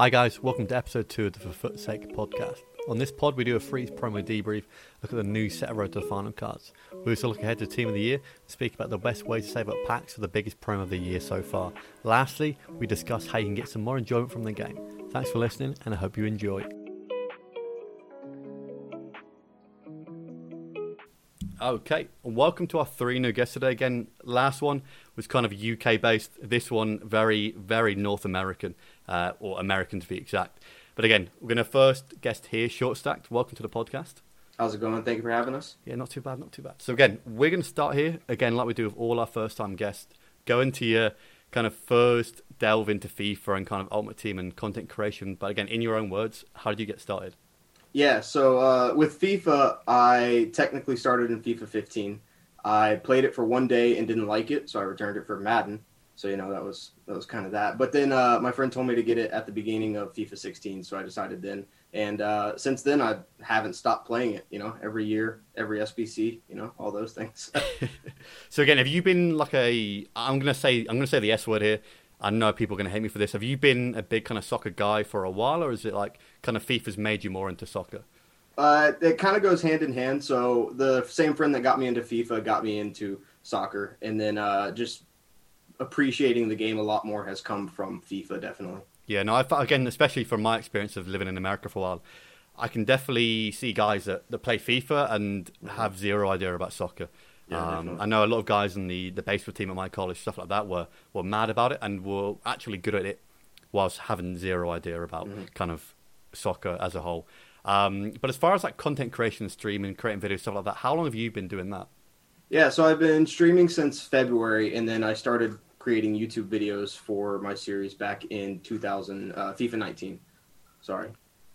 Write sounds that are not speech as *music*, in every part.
Hi, guys. Welcome to episode two of the For Foot's Sake podcast. On this pod, we do a freeze promo debrief, look at the new set of Road to the Final cards. We also look ahead to Team of the Year and speak about the best way to save up packs for the biggest promo of the year so far. Lastly, we discuss how you can get some more enjoyment from the game. Thanks for listening, and I hope you enjoy. Okay, welcome to our three new guests today. Again, last one was kind of UK based. This one very, very North American, uh, or American to be exact. But again, we're going to first guest here, Short Stacked. Welcome to the podcast. How's it going? Thank you for having us. Yeah, not too bad, not too bad. So again, we're going to start here again, like we do with all our first time guests. Go into your kind of first delve into FIFA and kind of Ultimate Team and content creation. But again, in your own words, how did you get started? Yeah, so uh, with FIFA, I technically started in FIFA 15. I played it for one day and didn't like it, so I returned it for Madden. So you know that was that was kind of that. But then uh, my friend told me to get it at the beginning of FIFA 16, so I decided then. And uh, since then, I haven't stopped playing it. You know, every year, every SBC, you know, all those things. *laughs* so again, have you been like a? I'm gonna say I'm gonna say the S word here. I know people are going to hate me for this. Have you been a big kind of soccer guy for a while, or is it like kind of FIFA's made you more into soccer? Uh, it kind of goes hand in hand. So the same friend that got me into FIFA got me into soccer, and then uh, just appreciating the game a lot more has come from FIFA, definitely. Yeah, no, I again, especially from my experience of living in America for a while, I can definitely see guys that, that play FIFA and have zero idea about soccer. Yeah, um, I know a lot of guys in the, the baseball team at my college, stuff like that, were, were mad about it and were actually good at it whilst having zero idea about mm-hmm. kind of soccer as a whole. Um, but as far as like content creation, streaming, creating videos, stuff like that, how long have you been doing that? Yeah, so I've been streaming since February, and then I started creating YouTube videos for my series back in 2000, uh, FIFA 19. Sorry.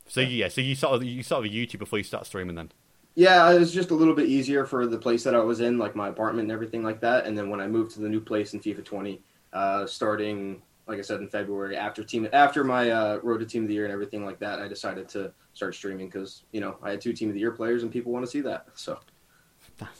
So yeah, so you started you started YouTube before you start streaming then. Yeah, it was just a little bit easier for the place that I was in, like my apartment and everything like that. And then when I moved to the new place in FIFA 20, uh, starting like I said in February after team after my uh, road to team of the year and everything like that, I decided to start streaming because you know I had two team of the year players and people want to see that. So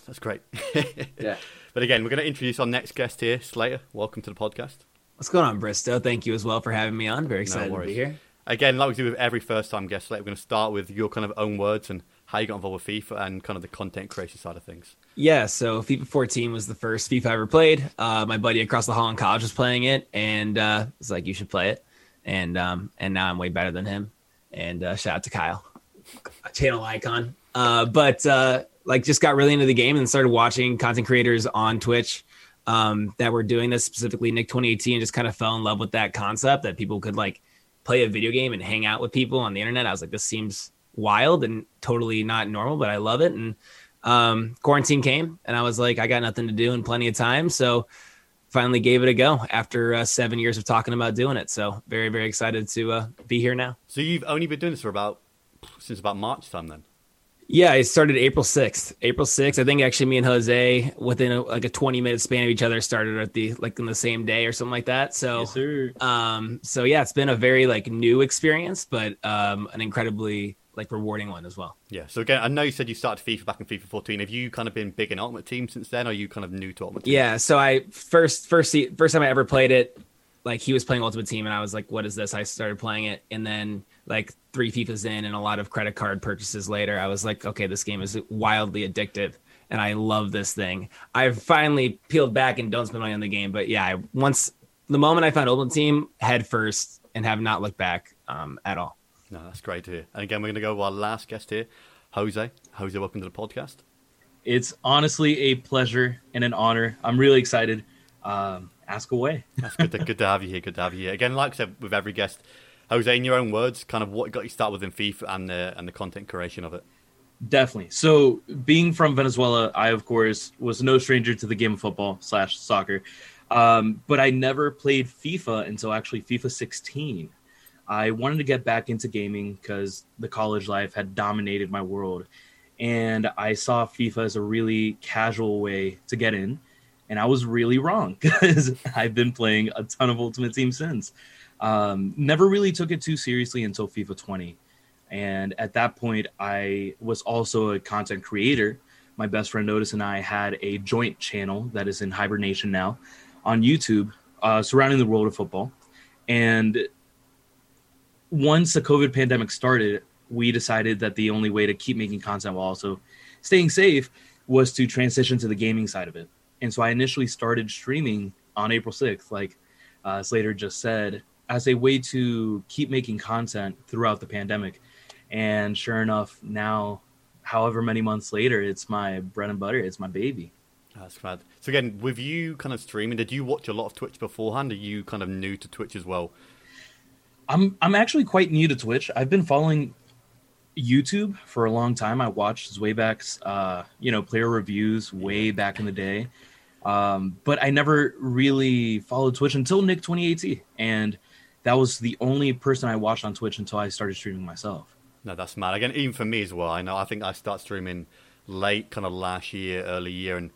that's great. *laughs* yeah. But again, we're going to introduce our next guest here, Slater. Welcome to the podcast. What's going on, Bristow? Thank you as well for having me on. Very excited no to be here. Again, like we do with every first time guest, Slater, we're going to start with your kind of own words and how you got involved with FIFA and kind of the content creation side of things. Yeah, so FIFA 14 was the first FIFA I ever played. Uh, my buddy across the hall in college was playing it, and uh, was like, "You should play it." And um, and now I'm way better than him. And uh, shout out to Kyle, channel icon. Uh, but uh, like, just got really into the game and started watching content creators on Twitch um, that were doing this specifically. Nick28T just kind of fell in love with that concept that people could like play a video game and hang out with people on the internet. I was like, this seems wild and totally not normal, but I love it. And um, quarantine came, and I was like, I got nothing to do and plenty of time, so finally gave it a go after uh, seven years of talking about doing it. So very, very excited to uh, be here now. So you've only been doing this for about since about March time, then. Yeah, it started April 6th. April 6th. I think actually me and Jose within a, like a 20 minute span of each other started at the like in the same day or something like that. So yes, sir. um so yeah, it's been a very like new experience, but um an incredibly like rewarding one as well. Yeah. So again, I know you said you started FIFA back in FIFA 14. Have you kind of been big in Ultimate Team since then? Or are you kind of new to Ultimate Team? Yeah. So I first first first time I ever played it, like he was playing Ultimate Team, and I was like, "What is this?" I started playing it, and then like three FIFAs in and a lot of credit card purchases later, I was like, "Okay, this game is wildly addictive." And I love this thing. I've finally peeled back and don't spend money on the game, but yeah, I, once the moment I found Ultimate Team, head first and have not looked back um, at all. No, that's great to hear. And again, we're going to go with our last guest here, Jose. Jose, welcome to the podcast. It's honestly a pleasure and an honor. I'm really excited. Um, ask away. *laughs* that's good to, good to have you here. Good to have you here. Again, like I said, with every guest, Jose, in your own words, kind of what got you started within FIFA and the and the content creation of it. Definitely. So, being from Venezuela, I of course was no stranger to the game of football slash soccer, um, but I never played FIFA until actually FIFA 16. I wanted to get back into gaming because the college life had dominated my world. And I saw FIFA as a really casual way to get in. And I was really wrong *laughs* because I've been playing a ton of Ultimate Team since. Um, never really took it too seriously until FIFA 20. And at that point, I was also a content creator. My best friend Otis and I had a joint channel that is in hibernation now on YouTube uh, surrounding the world of football. And once the COVID pandemic started, we decided that the only way to keep making content while also staying safe was to transition to the gaming side of it. And so I initially started streaming on April 6th, like uh, Slater just said, as a way to keep making content throughout the pandemic. And sure enough, now, however many months later, it's my bread and butter, it's my baby. That's mad. So again, with you kind of streaming, did you watch a lot of Twitch beforehand? Are you kind of new to Twitch as well? I'm I'm actually quite new to Twitch. I've been following YouTube for a long time. I watched Zweback's uh, you know, player reviews way back in the day. Um, but I never really followed Twitch until Nick28T. And that was the only person I watched on Twitch until I started streaming myself. No, that's mad. Again, even for me as well. I know. I think I started streaming late, kind of last year, early year, and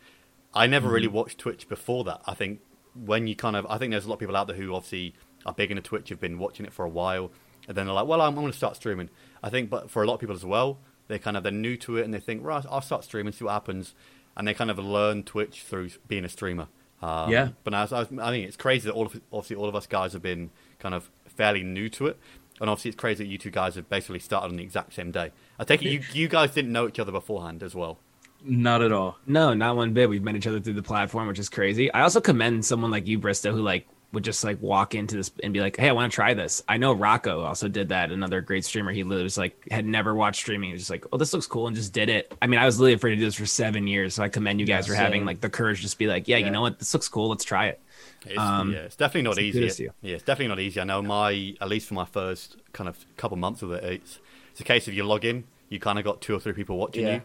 I never mm-hmm. really watched Twitch before that. I think when you kind of, I think there's a lot of people out there who obviously are big into Twitch, have been watching it for a while, and then they're like, well, I'm, I'm going to start streaming. I think, but for a lot of people as well, they kind of they're new to it and they think, right, I'll start streaming, see what happens, and they kind of learn Twitch through being a streamer. Um, yeah. But I, I, I think it's crazy that all of obviously all of us guys have been kind of fairly new to it, and obviously it's crazy that you two guys have basically started on the exact same day. I take it you you guys didn't know each other beforehand as well. Not at all. No, not one bit. We've met each other through the platform, which is crazy. I also commend someone like you, Bristow, who like would just like walk into this and be like, "Hey, I want to try this." I know Rocco also did that. Another great streamer. He was like had never watched streaming. He was just like, "Oh, this looks cool," and just did it. I mean, I was really afraid to do this for seven years, so I commend you guys yeah, for having like the courage to just be like, yeah, yeah, you know what, this looks cool. Let's try it." It's, um, yeah, it's definitely not easy. Yeah, it's definitely not easy. I know my at least for my first kind of couple months of it, it's it's a case of you log in, you kind of got two or three people watching yeah. you,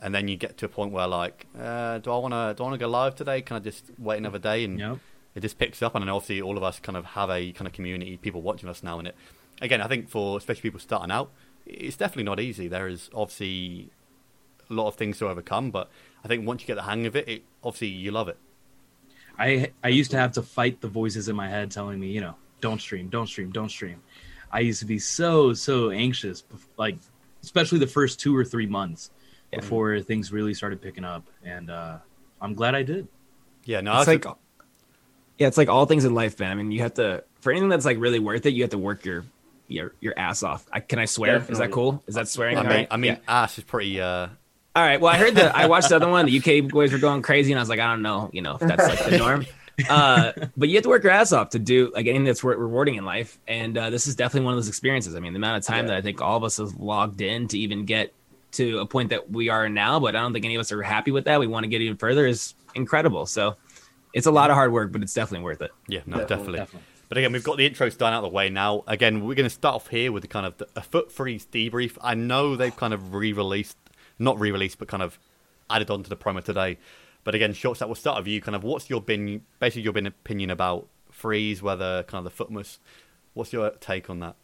and then you get to a point where like, uh, do I want to do I want to go live today? Can I just wait another day and yep it just picks up, and then obviously all of us kind of have a kind of community, people watching us now, and it again, I think for especially people starting out, it's definitely not easy. There is obviously a lot of things to overcome, but I think once you get the hang of it, it obviously you love it. I I used to have to fight the voices in my head telling me, you know, don't stream, don't stream, don't stream. I used to be so so anxious, like especially the first two or three months yeah. before things really started picking up, and uh, I'm glad I did. Yeah, no, it's like yeah, it's like all things in life, man. I mean, you have to for anything that's like really worth it, you have to work your your your ass off. I, can I swear? Definitely. Is that cool? Is that swearing? I mean, right? I mean, yeah. ass is pretty. uh All right. Well, I heard that. I watched the other one. The UK boys were going crazy, and I was like, I don't know, you know, if that's like the norm. *laughs* uh, but you have to work your ass off to do like anything that's rewarding in life, and uh, this is definitely one of those experiences. I mean, the amount of time yeah. that I think all of us have logged in to even get to a point that we are now, but I don't think any of us are happy with that. We want to get even further is incredible. So it's a lot of hard work, but it's definitely worth it. Yeah, no, definitely. definitely. definitely. But again, we've got the intros done out of the way now. Again, we're going to start off here with the kind of the, a foot freeze debrief. I know they've kind of re-released, not re-released, but kind of added on to the promo today. But again, shorts that we'll start with you. Kind of, what's your been basically your been opinion about freeze? Whether kind of the FUTMAS, what's your take on that?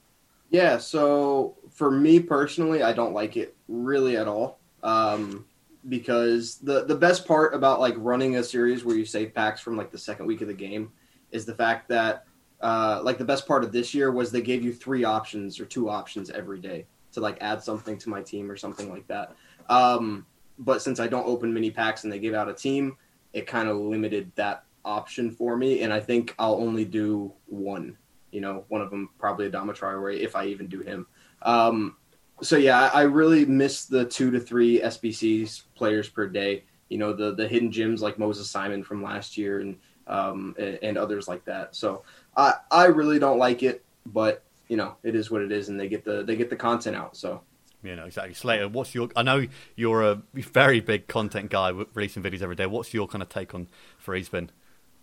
Yeah, so for me personally, I don't like it really at all. Um, because the the best part about like running a series where you save packs from like the second week of the game is the fact that uh, like the best part of this year was they gave you three options or two options every day to like add something to my team or something like that. Um, but since I don't open mini packs and they give out a team, it kind of limited that option for me. And I think I'll only do one. You know, one of them probably Adama Traore if I even do him. Um, so yeah, I really miss the two to three SBCs players per day. You know, the the hidden gems like Moses Simon from last year and um, and, and others like that. So I I really don't like it, but you know, it is what it is, and they get the they get the content out. So you know exactly. Slater, what's your? I know you're a very big content guy, releasing videos every day. What's your kind of take on Freeze been?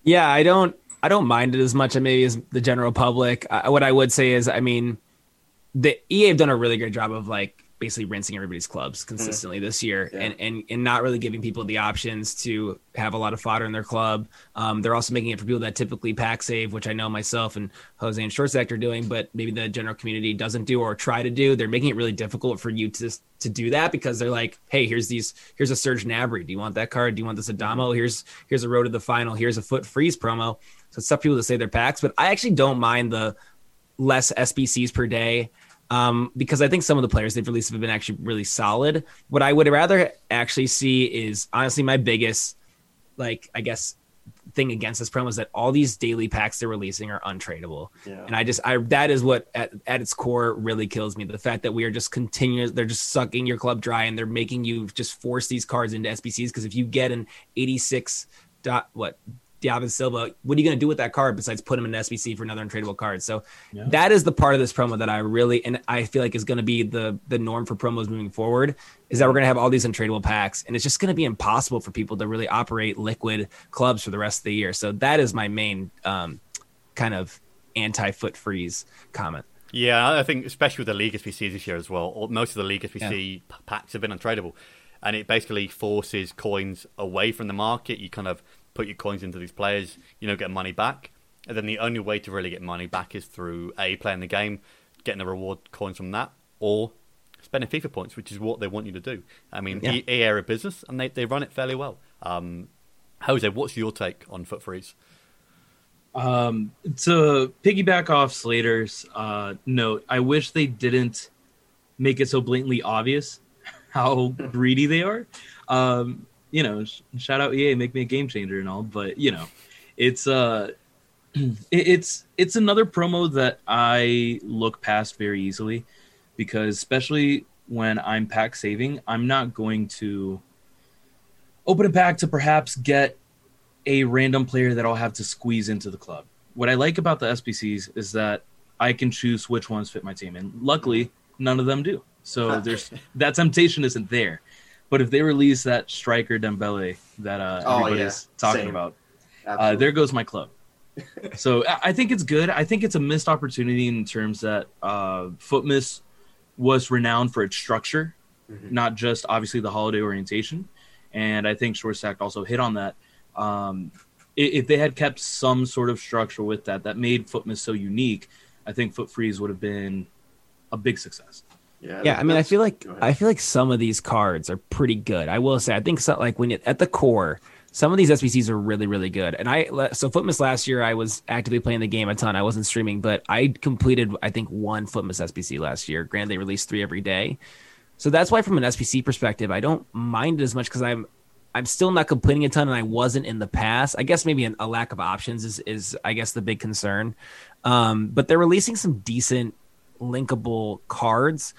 Yeah, I don't I don't mind it as much as maybe as the general public. Uh, what I would say is, I mean the EA have done a really great job of like basically rinsing everybody's clubs mm-hmm. consistently mm-hmm. this year yeah. and, and and not really giving people the options to have a lot of fodder in their club. Um, they're also making it for people that typically pack save, which I know myself and Jose and Short Stack are doing, but maybe the general community doesn't do or try to do. They're making it really difficult for you to to do that because they're like, hey, here's these here's a Serge Gnabry. Do you want that card? Do you want this Adama? Here's here's a road to the final. Here's a foot freeze promo. So it's tough people to say their packs, but I actually don't mind the less SBCs per day um, because I think some of the players they've released have been actually really solid. What I would rather actually see is honestly my biggest, like I guess, thing against this promo is that all these daily packs they're releasing are untradeable. Yeah. And I just I that is what at, at its core really kills me. The fact that we are just continuous they're just sucking your club dry and they're making you just force these cards into SBCs because if you get an 86 dot what David Silva, what are you going to do with that card besides put him in an SBC for another untradeable card? So Yeah. that is the part of this promo that I really and I feel like is going to be the the norm for promos moving forward is that we're going to have all these untradeable packs and it's just going to be impossible for people to really operate liquid clubs for the rest of the year. So that is my main um, kind of anti foot freeze comment. Yeah, I think especially with the league SBCs this year as well. Most of the league SBC p packs have been untradeable, and it basically forces coins away from the market. You kind of put your coins into these players, you know, get money back, and then the only way to really get money back is through a playing the game, getting the reward coins from that, or spending FIFA points, which is what they want you to do. I mean, Yeah. E- EA are a business, and they, they run it fairly well. Um, Jose, what's your take on foot freeze? Um, to piggyback off Slater's uh, note, I wish they didn't make it so blatantly obvious *laughs* how greedy they are. Um, you know, shout out EA, make me a game changer and all, but you know, it's uh, *clears throat* it, it's it's another promo that I look past very easily because especially when I'm pack saving, I'm not going to open a pack to perhaps get a random player that I'll have to squeeze into the club. What I like about the SBCs is that I can choose which ones fit my team, and luckily, none of them do. So *laughs* there's that temptation isn't there. But if they release that striker Dembele that uh, Oh, everybody's yeah. talking Same. about, uh, there goes my club. *laughs* so I- think it's good. I think it's a missed opportunity in terms that uh, FUTMAS was renowned for its structure, Mhm. not just obviously the holiday orientation. And I think Short Stack also hit on that. Um, if they had kept some sort of structure with that, that made FUTMAS so unique, I think Foot Freeze would have been a big success. Yeah, Yeah, I mean, I feel like. I feel like some of these cards are pretty good. I will say, I think so, like when you at the core, some of these SBCs are really, really good. And I so FUTMAS last year, I was actively playing the game a ton. I wasn't streaming, but I completed I think one FUTMAS SBC last year. Granted, they released three every day, so that's why from an SBC perspective, I don't mind it as much because I'm I'm still not completing a ton, and I wasn't in the past. I guess maybe an, a lack of options is is I guess the big concern. Um, but they're releasing some decent linkable cards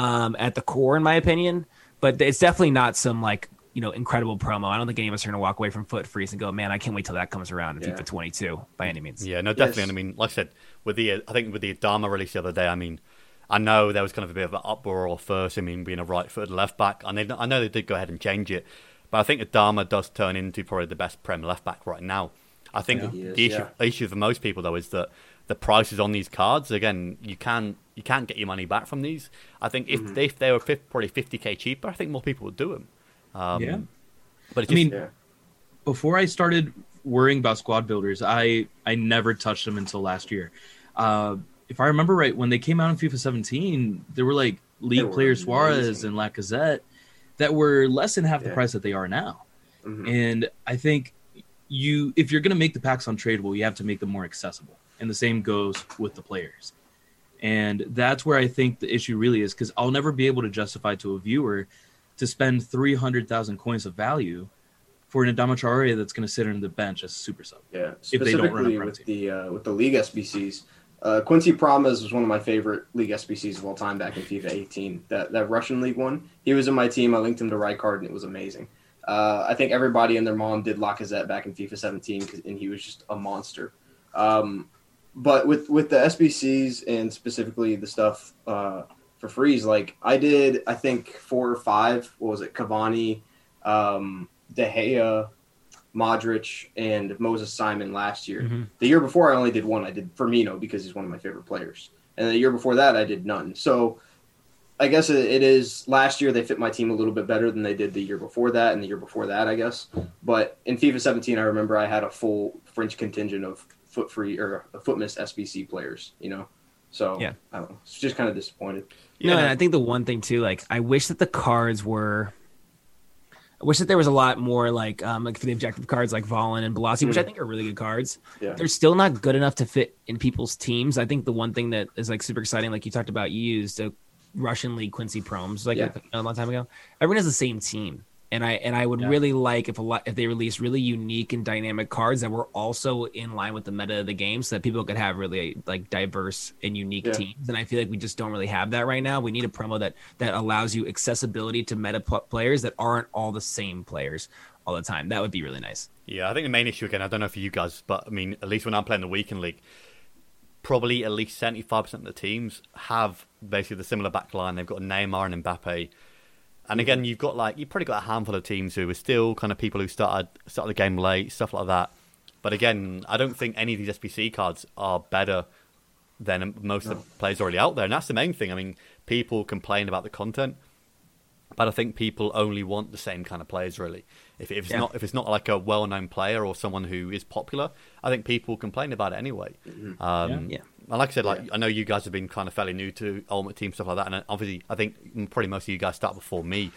um, at the core, in my opinion. But it's definitely not some like you know incredible promo. I don't think any of us are going to walk away from Foot Freeze and go, "Man, I can't wait till that comes around in Yeah. FIFA 22." By any means. Yeah, no, definitely. Yes. I mean, like I said, with the I think with the Adama release the other day, I mean, I know there was kind of a bit of an uproar first. I mean, being a right-footed left back, and they, I know they did go ahead and change it, but I think Adama does turn into probably the best Prem left back right now. I think Yeah. The is, issue, yeah. the issue for most people though is that the prices on these cards again you can you can't get your money back from these. I think if Mm-hmm. they, if they were 50, probably 50k cheaper, I think more people would do them. Um, Yeah. but it's I just, mean, yeah. before I started worrying about squad builders, I I never touched them until last year. Uh, if I remember right, when they came out in FIFA 17, there were like league were players Suarez amazing. and Lacazette that were less than half the price that they are now. Mhm. And I think you, if you're going to make the packs untradeable, you have to make them more accessible. And the same goes with the players. And that's where I think the issue really is because I'll never be able to justify to a viewer to spend 300,000 coins of value for an Adama Traore that's going to sit on the bench as a super sub. Yeah, if they don't run with the uh, with the league SBCs, uh, Quincy Promes was one of my favorite league SBCs of all time back in FIFA 18. That that Russian league one, he was in my team. I linked him to Rijkaard, and it was amazing. Uh, I think everybody and their mom did Lacazette back in FIFA 17, 'cause- and he was just a monster. Um, but with with the SBCs and specifically the stuff uh, for freeze, like I did, I think four or five. What was it? Cavani, um, De Gea, Modric, and Moses Simon last year. Mhm. The year before, I only did one. I did Firmino because he's one of my favorite players, and the year before that, I did none. So, I guess it, it is. Last year, they fit my team a little bit better than they did the year before that, and the year before that, I guess. But in FIFA 17, I remember I had a full French contingent of foot free or foot miss SBC players. You know, so Yeah. I don't know. It's just kind of disappointed. No, Yeah. and I think the one thing too, like I wish that the cards were. I wish that there was a lot more like um like for the objective cards like Valen and Balassi, which I think are really good cards. Yeah. They're still not good enough to fit in people's teams. I think the one thing that is like super exciting, like you talked about, you used a Russian League Quincy Promes like Yeah. a, a long time ago. Everyone has the same team. And I and I would Yeah. really like if a lot if they release really unique and dynamic cards that were also in line with the meta of the game, so that people could have really like diverse and unique Yeah. teams. And I feel like we just don't really have that right now. We need a promo that that allows you accessibility to meta pl- players that aren't all the same players all the time. That would be really nice. Yeah, I think the main issue again, I don't know for you guys, but I mean, at least when I'm playing the weekend league, probably at least seventy five percent of the teams have basically the similar back line. They've got Neymar and Mbappe. And mm-hmm. again, you've got like you've probably got a handful of teams who are still kind of people who started started the game late, stuff like that. But again, I don't think any of these SBC cards are better than most of the players already out there, and that's the main thing. I mean, people complain about the content, but I think people only want the same kind of players really. If, if it's Yeah. not if it's not like a well known player or someone who is popular, I think people complain about it anyway. Um, Yeah. And like I said, like Yeah. I know you guys have been kind of fairly new to Ultimate Team stuff like that, and obviously I think probably most of you guys start before me,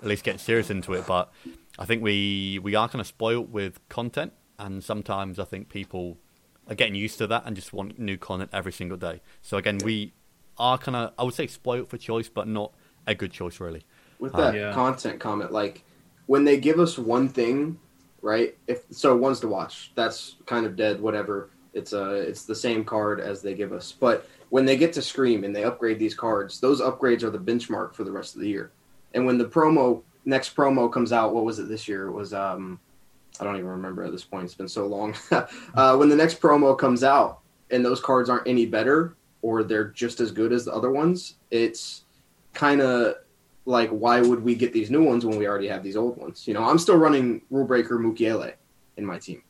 at least getting serious into it. But I think we we are kind of spoilt with content, and sometimes I think people are getting used to that and just want new content every single day. So again, we are kind of I would say spoilt for choice, but not a good choice really. with Uh, that Yeah. content comment like when they give us one thing right if so one's to watch. That's kind of dead whatever. It's uh it's the same card as they give us. But when they get to scream and they upgrade these cards those upgrades are the benchmark for the rest of the year. And when the promo next promo comes out what was it this year? It was um i don't even remember at this point. It's been so long. *laughs* Uh when the next promo comes out and those cards aren't any better or they're just as good as the other ones it's kind of like why would we get these new ones when we already have these old ones? You know, I'm still running Rule Breaker Mukiele in my team.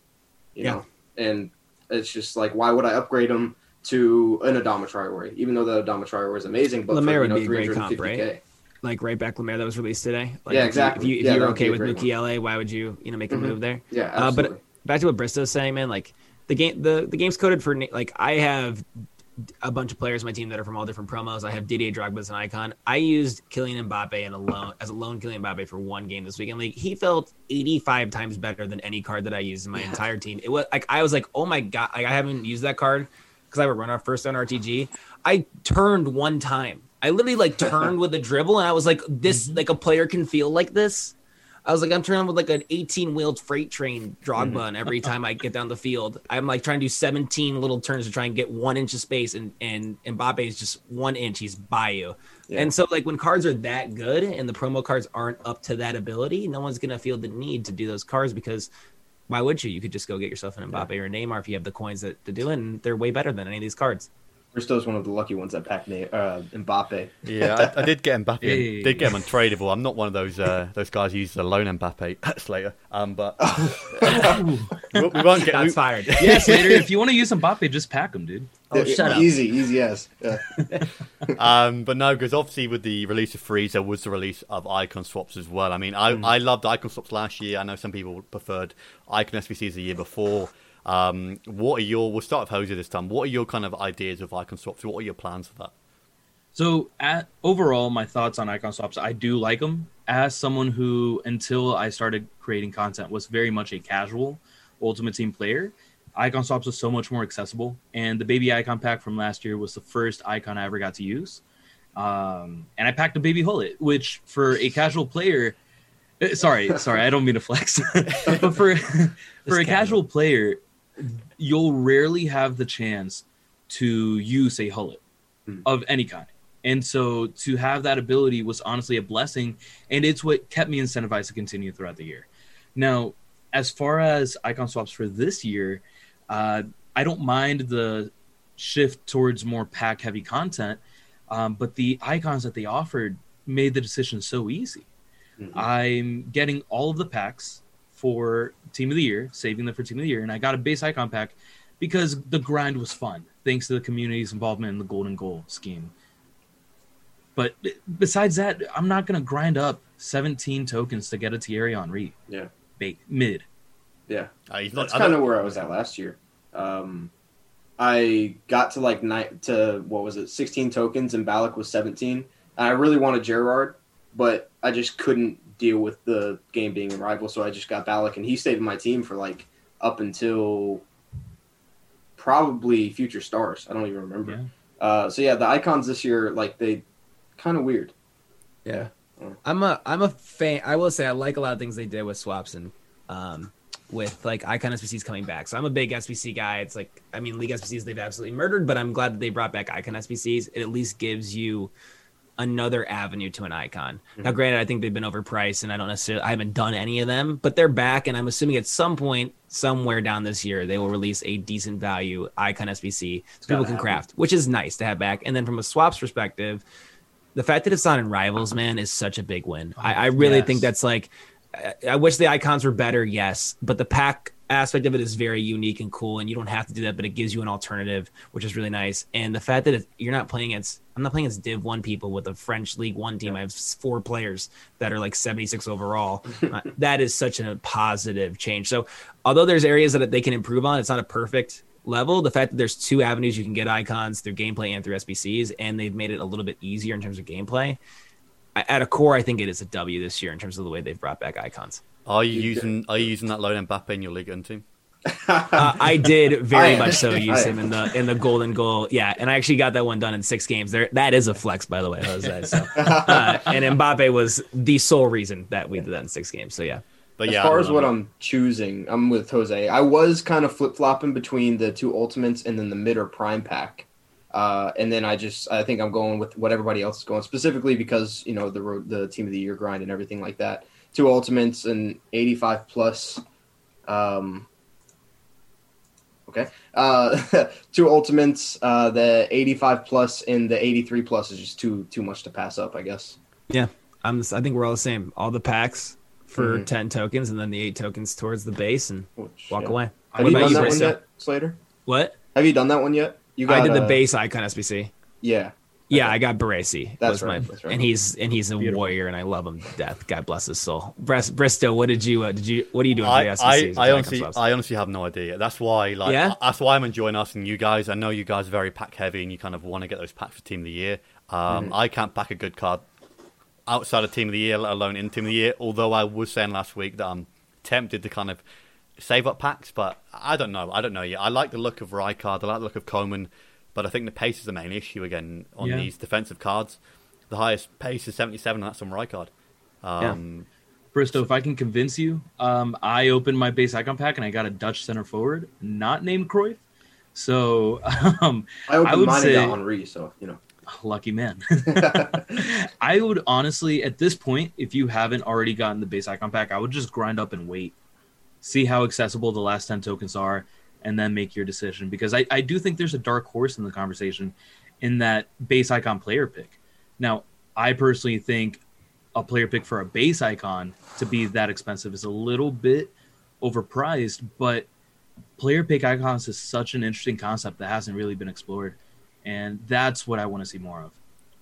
You Yeah. know, and it's just like why would I upgrade him to an Adama Traore, even though the Adama Traore is amazing, but Lemaire for, would you know, be a great comp, 350K. right? Like right back Lemaire that was released today. Like Yeah, exactly. If, you, if Yeah, would be okay with LA, why would you you know make a Mhm. move there? Yeah, Uh, absolutely. but back to what Bristow's saying, man. Like the game, the the game's coded for like I have a bunch of players on my team that are from all different promos. I have Didier Drogba as an icon. I used Kylian Mbappe in a lone as a lone Kylian Mbappe for one game this weekend. And like he felt 85 times better than any card that I used in my Yeah. entire team. It was like I was like, oh my god, like I haven't used that card because I would run our first on RTG. I turned one time. I literally like turned *laughs* with a dribble, and I was like, this mm-hmm. like a player can feel like this. I was like, I'm turning with like an 18 wheeled freight train Drogba, mm-hmm. and every *laughs* time I get down the field, I'm like trying to do 17 little turns to try and get one inch of space, and and Mbappe is just one inch. He's by you, Yeah. and so like when cards are that good and the promo cards aren't up to that ability, no one's gonna feel the need to do those cards because why would you? You could just go get yourself an Mbappe or a Neymar if you have the coins that, to do it, and they're way better than any of these cards. Bristow's one of the lucky ones that packed Na- uh, Mbappe. Yeah, I, I did get Mbappe. Hey. Did get him untradeable. I'm not one of those uh, those guys who use the loan Mbappe *laughs* Slater. Um, but *laughs* we, we won't get. Shots We, fired. *laughs* Yes, later. If you want to use Mbappe, just pack him, dude. Oh, Yeah, shut up. Easy, easy as. Yeah. um, but no, because obviously with the release of Freeze, there was the release of icon swaps as well. I mean, I, I loved icon swaps last year. I know some people preferred icon SBCs the year before. Um, what are your? We'll start with Jose this time. What are your kind of ideas of icon swaps? What are your plans for that? So, at overall, my thoughts on icon swaps, I do like them. As someone who, until I started creating content, was very much a casual Ultimate Team player, icon swaps was so much more accessible. And the baby icon pack from last year was the first icon I ever got to use. Um, and I packed a baby Gullit, which for a casual player, eh, sorry, sorry, I don't mean to flex, *laughs* but for *laughs* for a casual player, you'll rarely have the chance to use a Gullit of any kind. And so to have that ability was honestly a blessing, and it's what kept me incentivized to continue throughout the year. Now, as far as icon swaps for this year, uh, I don't mind the shift towards more pack heavy content, um, but the icons that they offered made the decision so easy. Mhm. I'm getting all of the packs for Team of the Year, saving them for Team of the Year, and I got a base icon pack because the grind was fun, thanks to the community's involvement in the Golden Goal scheme. But besides that, I'm not going to grind up 17 tokens to get a Thierry Henry. Yeah. Ba- mid. Yeah. Uh, That's kind of where I was at last year. Um, I got to like nine to what was it, sixteen tokens, and Ballack was seventeen. And I really wanted Gerrard, but I just couldn't deal with the game being a rival, so I just got Ballack, and he stayed in my team for like up until probably Future Stars. I don't even remember. Yeah. Uh, so yeah, the icons this year, like they kind of weird. Yeah. I'm a I'm a fan. I will say I like a lot of things they did with swaps and um, with like icon SBCs coming back. So I'm a big SBC guy. It's like I mean League SBCs they've absolutely murdered, but I'm glad that they brought back icon SBCs. It at least gives you another avenue to an icon. Mm-hmm. Now, granted, I think they've been overpriced, and I don't necessarily I haven't done any of them, but they're back, and I'm assuming at some point somewhere down this year they will release a decent value icon SBC so people can happen. craft, which is nice to have back. And then from a swaps perspective the fact that it's not in rivals, man, is such a big win. I, I really yes. think that's like. I wish the icons were better, yes, but the pack aspect of it is very unique and cool, and you don't have to do that, but it gives you an alternative, which is really nice. And the fact that you're not playing against, I'm not playing against Div One people with a French League One team. I have four players that are like 76 overall. *laughs* uh, that is such a positive change. So, although there's areas that they can improve on, it's not a perfect level, the fact that there's two avenues you can get icons through gameplay and through SBCs, and they've made it a little bit easier in terms of gameplay. At a core, I think it is a W this year in terms of the way they've brought back icons. Are you using Are you using that load Mbappe in your league 1 team? uh, I did very *laughs* much so *laughs* use him in the in the golden goal. Yeah, and I actually got that one done in six games. There, that is a flex, by the way, Jose. So, *laughs* uh, and Mbappe was the sole reason that we did that in six games. So yeah. But yeah, as far as what it. I'm choosing, I'm with Jose. I was kind of flip flopping between the two ultimates and then the mid or prime pack. Uh, and then I just I think I'm going with what everybody else is going specifically because you know the the team of the year grind and everything like that. Two ultimates and 85 plus. Um, okay, uh, *laughs* two ultimates. Uh, the 85 plus and the 83 plus is just too too much to pass up. I guess. Yeah, I'm. I think we're all the same. All the packs for mm-hmm. 10 tokens and then the eight tokens towards the base and Which, walk yeah. away. Have what you done you, that one yet, Slater? What? Have you done that one yet? You got, I did the uh, base icon SBC. Yeah. Yeah. I got Baresi. That's right, my, that's right. And he's and he's a Beautiful. warrior, and I love him to death. God bless his soul. Brist- Bristow, what did you uh, did you what are you doing I, for the I, I honestly I honestly have no idea. That's why like yeah? that's why I'm enjoying asking you guys. I know you guys are very pack heavy, and you kind of want to get those packs for Team of the Year. Um, mm-hmm. I can't pack a good card outside of Team of the Year, let alone in Team of the Year. Although I was saying last week that I'm tempted to kind of save up packs, but I don't know. I don't know yet. I like the look of Rijkaard. I like the look of Koeman, but I think the pace is the main issue again on yeah. these defensive cards. The highest pace is 77, and that's on Rijkaard. Um, yeah. Bristow, if I can convince you, um, I opened my base icon pack and I got a Dutch center forward, not named Cruyff. So *laughs* um, I I would say, and got Henry, so you know *laughs* lucky man. *laughs* I would honestly, at this point, if you haven't already gotten the base icon pack, I would just grind up and wait, see how accessible the last 10 tokens are, and then make your decision. Because I, I do think there's a dark horse in the conversation in that base icon player pick. Now, I personally think a player pick for a base icon to be that expensive is a little bit overpriced, but player pick icons is such an interesting concept that hasn't really been explored and that's what I want to see more of.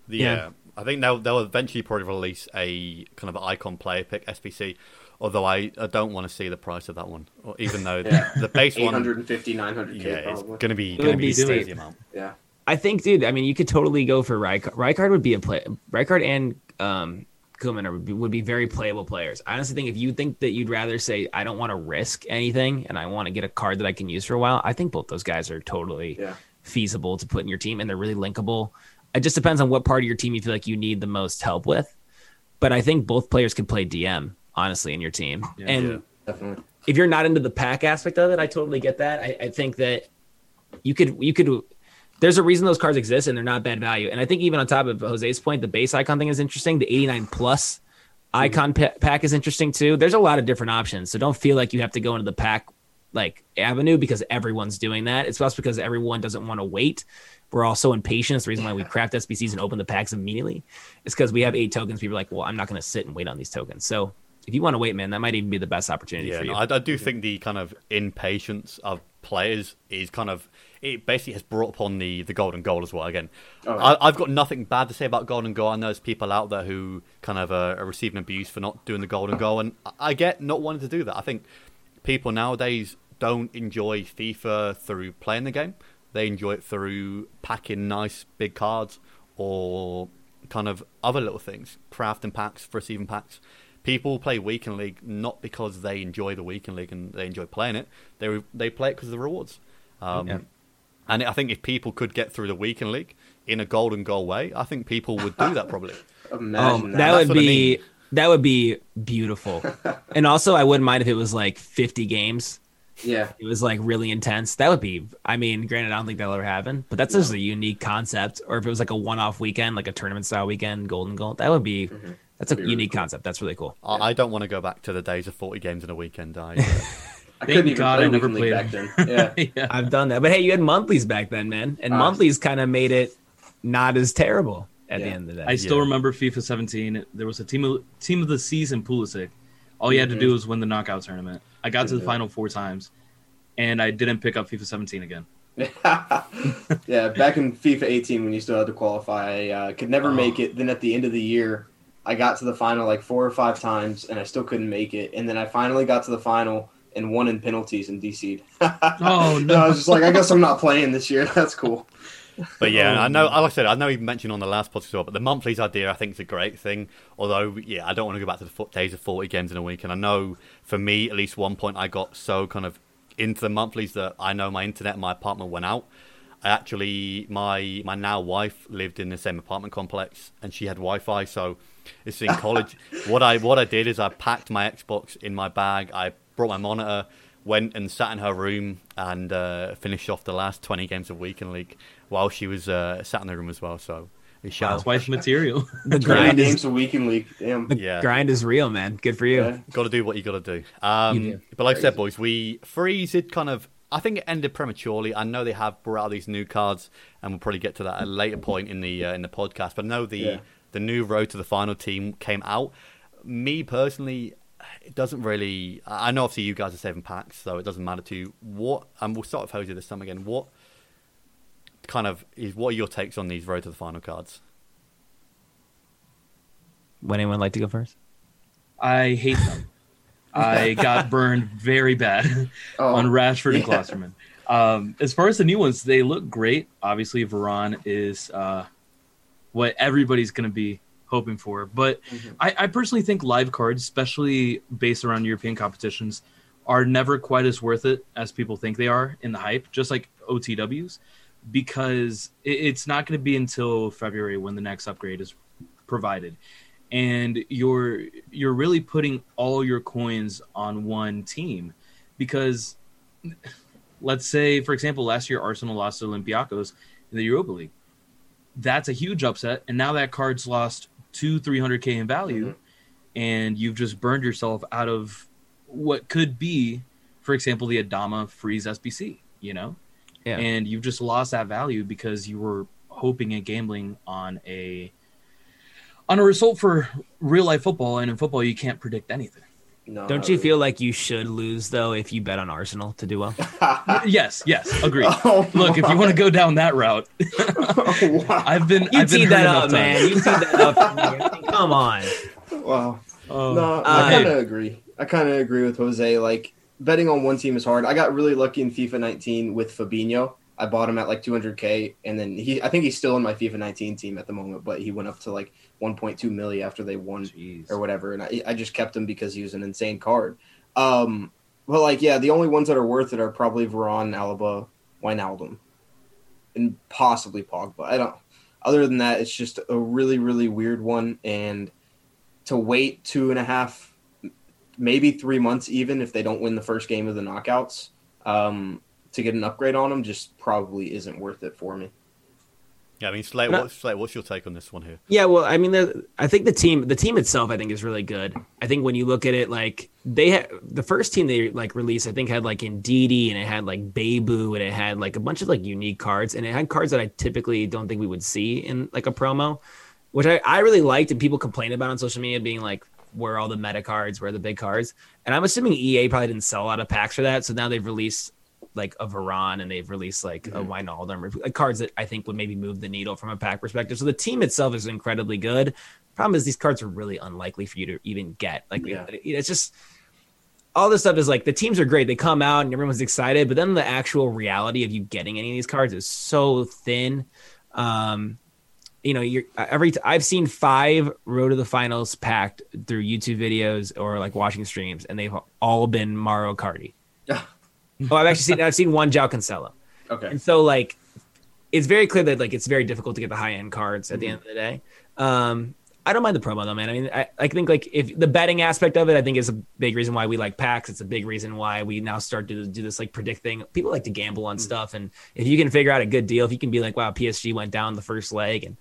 The, yeah, uh, I think they'll they'll eventually probably release a kind of icon player pick SBC. Although I, I don't want to see the price of that one, even though yeah. the, the base 850, one 850 900 yeah, it's going to be going to be, be crazy amount. Yeah, I think, dude. I mean, you could totally go for Rijkaard. Rijkaard would be a play. Rijkaard and um, Koeman would be, would be very playable players. I honestly think if you think that you'd rather say I don't want to risk anything and I want to get a card that I can use for a while, I think both those guys are totally yeah feasible to put in your team and they're really linkable. It just depends on what part of your team you feel like you need the most help with. But I think both players can play DM, honestly, in your team. Yeah, and yeah, definitely. if you're not into the pack aspect of it, I totally get that. I, I think that you could you could there's a reason those cards exist and they're not bad value. And I think even on top of Jose's point, the base icon thing is interesting. The 89 plus icon mm-hmm. pack is interesting too. There's a lot of different options. So don't feel like you have to go into the pack like avenue because everyone's doing that. It's just because everyone doesn't want to wait. We're all so impatient. It's the reason why we craft SBCs and open the packs immediately. It's because we have eight tokens. People are like, well, I'm not going to sit and wait on these tokens. So if you want to wait, man, that might even be the best opportunity yeah, for you. No, I, I, do think the kind of impatience of players is kind of it basically has brought upon the the golden goal as well. Again, oh, I, have got nothing bad to say about golden goal. I know there's people out there who kind of uh, are receiving abuse for not doing the golden goal, and I get not wanting to do that. I think people nowadays don't enjoy FIFA through playing the game. They enjoy it through packing nice big cards or kind of other little things, crafting packs, first even packs. People play Weekend League not because they enjoy the Weekend League and they enjoy playing it. They they play it because of the rewards. Um, yeah. And I think if people could get through the Weekend League in a golden goal way, I think people would do that probably. *laughs* Imagine that, that. would what I be mean. that would be beautiful. *laughs* and also, I wouldn't mind if it was like 50 games. yeah. It was like really intense. That would be. I mean, granted, I don't think that'll ever happen, but that's just a unique concept. Or if it was like a one-off weekend, like a tournament style weekend, Golden Goal, that would be. Mm-hmm. That's a That'd really unique cool. concept. That's really cool. I, I don't want to go back to the days of 40 games in a weekend. I, uh, *laughs* I couldn't even God play I never played back then. *laughs* Yeah. yeah. I've done that, but hey, you had monthlies back then, man, and Ah. monthlies kind of made it not as terrible at the end of the day. I still Yeah. remember FIFA 17. There was a team of team of the season Pulisic. All you had to do was win the knockout tournament. I got to the Mhm. final four times, and I didn't pick up FIFA 17 again. *laughs* yeah, back in FIFA 18 when you still had to qualify, I uh, could never Oh. make it. Then at the end of the year, I got to the final like four or five times, and I still couldn't make it. And then I finally got to the final and won in penalties and DC'd. *laughs* Oh, no! I was just like, I guess I'm not playing this year. *laughs* That's cool. But yeah, Oh, I know. Like I said, I know you mentioned on the last podcast as well. But the monthlies idea, I think, is a great thing. Although, yeah, I don't want to go back to the fo- days of forty games in a week. And I know for me, at least one point, I got so kind of into the monthlies that I know my internet in my apartment went out. I actually, my my now wife lived in the same apartment complex, and she had Wi-Fi. So it's in college. what I what I did is I packed my Xbox in my bag. I brought my monitor, went and sat in her room, and uh, finished off the last twenty games of weekend league while she was uh, sat in the room as well. So it's shout. That's wife material. *laughs* the Grind grind is games a week in league. Damn. the Yeah. grind is real, man. Good for you. Yeah. Got to do what you got to do. Um, do. But like I said, boys, we freeze it kind of. I think it ended prematurely. I know they have brought out these new cards, and we'll probably get to that at a later point in the uh, in the podcast. But I know the Yeah. The new road to the final team came out. Me personally, it doesn't really. I I know obviously you guys are saving packs, so it doesn't matter to you. What and we'll start with Jose this time again. What kind of is what are your takes on these road to the final cards? Would anyone like to go first? I hate them. *laughs* I got burned very bad *laughs* Oh, on Rashford and yeah. Klostermann. Um, as far as the new ones, they look great. Obviously, Varane is uh, what everybody's going to be hoping for. But Mhm. I, I personally think live cards, especially based around European competitions, are never quite as worth it as people think they are in the hype, just like OTWs, because it, it's not going to be until February when the next upgrade is provided. And you're you're really putting all your coins on one team because let's say, for example, last year Arsenal lost to Olympiacos in the Europa League. That's a huge upset, and now that card's lost two, three hundred k in value, Mhm. and you've just burned yourself out of what could be, for example, the Adama Freeze SBC. You know, Yeah. and you've just lost that value because you were hoping and gambling on a on a result for real life football, and in football you can't predict anything. No, Don't you feel like you should lose though if you bet on Arsenal to do well? *laughs* yes, yes, agree. *laughs* Oh, Look, if you want to go down that route, oh, *laughs* wow. I've been You I've teed that up, times. man. You teed that up. for me. I mean, Come on. wow. Oh, No, Uh, I kind of agree. I kind of agree with Jose. Like betting on one team is hard. I got really lucky in FIFA 19 with Fabinho. I bought him at like 200k, and then he. I think he's still in my FIFA 19 team at the moment, but he went up to like 1.2 milli after they won jeez. or whatever, and I, I just kept him because he was an insane card. Um, but like, yeah, the only ones that are worth it are probably Varane, Alaba, Wijnaldum, and possibly Pogba. I don't. Other than that, it's just a really, really weird one, and to wait two and a half, maybe three months, even if they don't win the first game of the knockouts, um, to get an upgrade on them, just probably isn't worth it for me. Yeah, I mean, Slate, what, Slate, what's your take on this one here? Yeah, well, I mean, the, I think the team, the team itself, I think is really good. I think when you look at it, like they had the first team they like released, I think had like Ndidi and it had like Bebou and it had like a bunch of like unique cards and it had cards that I typically don't think we would see in like a promo, which I, I really liked and people complained about on social media being like, where are all the meta cards, where are the big cards? And I'm assuming EA probably didn't sell a lot of packs for that, so now they've released like a Varane and they've released like a Mhm. Wijnaldum, like cards that I think would maybe move the needle from a pack perspective. So the team itself is incredibly good. Problem is these cards are really unlikely for you to even get. Like Yeah. it- it's just all this stuff is like the teams are great. They come out and everyone's excited, but then the actual reality of you getting any of these cards is so thin. Um, you know, you're every t- I've seen five road to the finals packed through YouTube videos or like watching streams, and they've all been Mario Cardi. Oh, I've actually seen I've seen one João Cancelo. Okay. And so like it's very clear that like it's very difficult to get the high end cards at the end of the day. Um I don't mind the promo though, man. I mean, I, I think like if the betting aspect of it, I think is a big reason why we like packs. It's a big reason why we now start to do this like predict thing. People like to gamble on stuff, and if you can figure out a good deal, if you can be like, wow, PSG went down the first leg, and,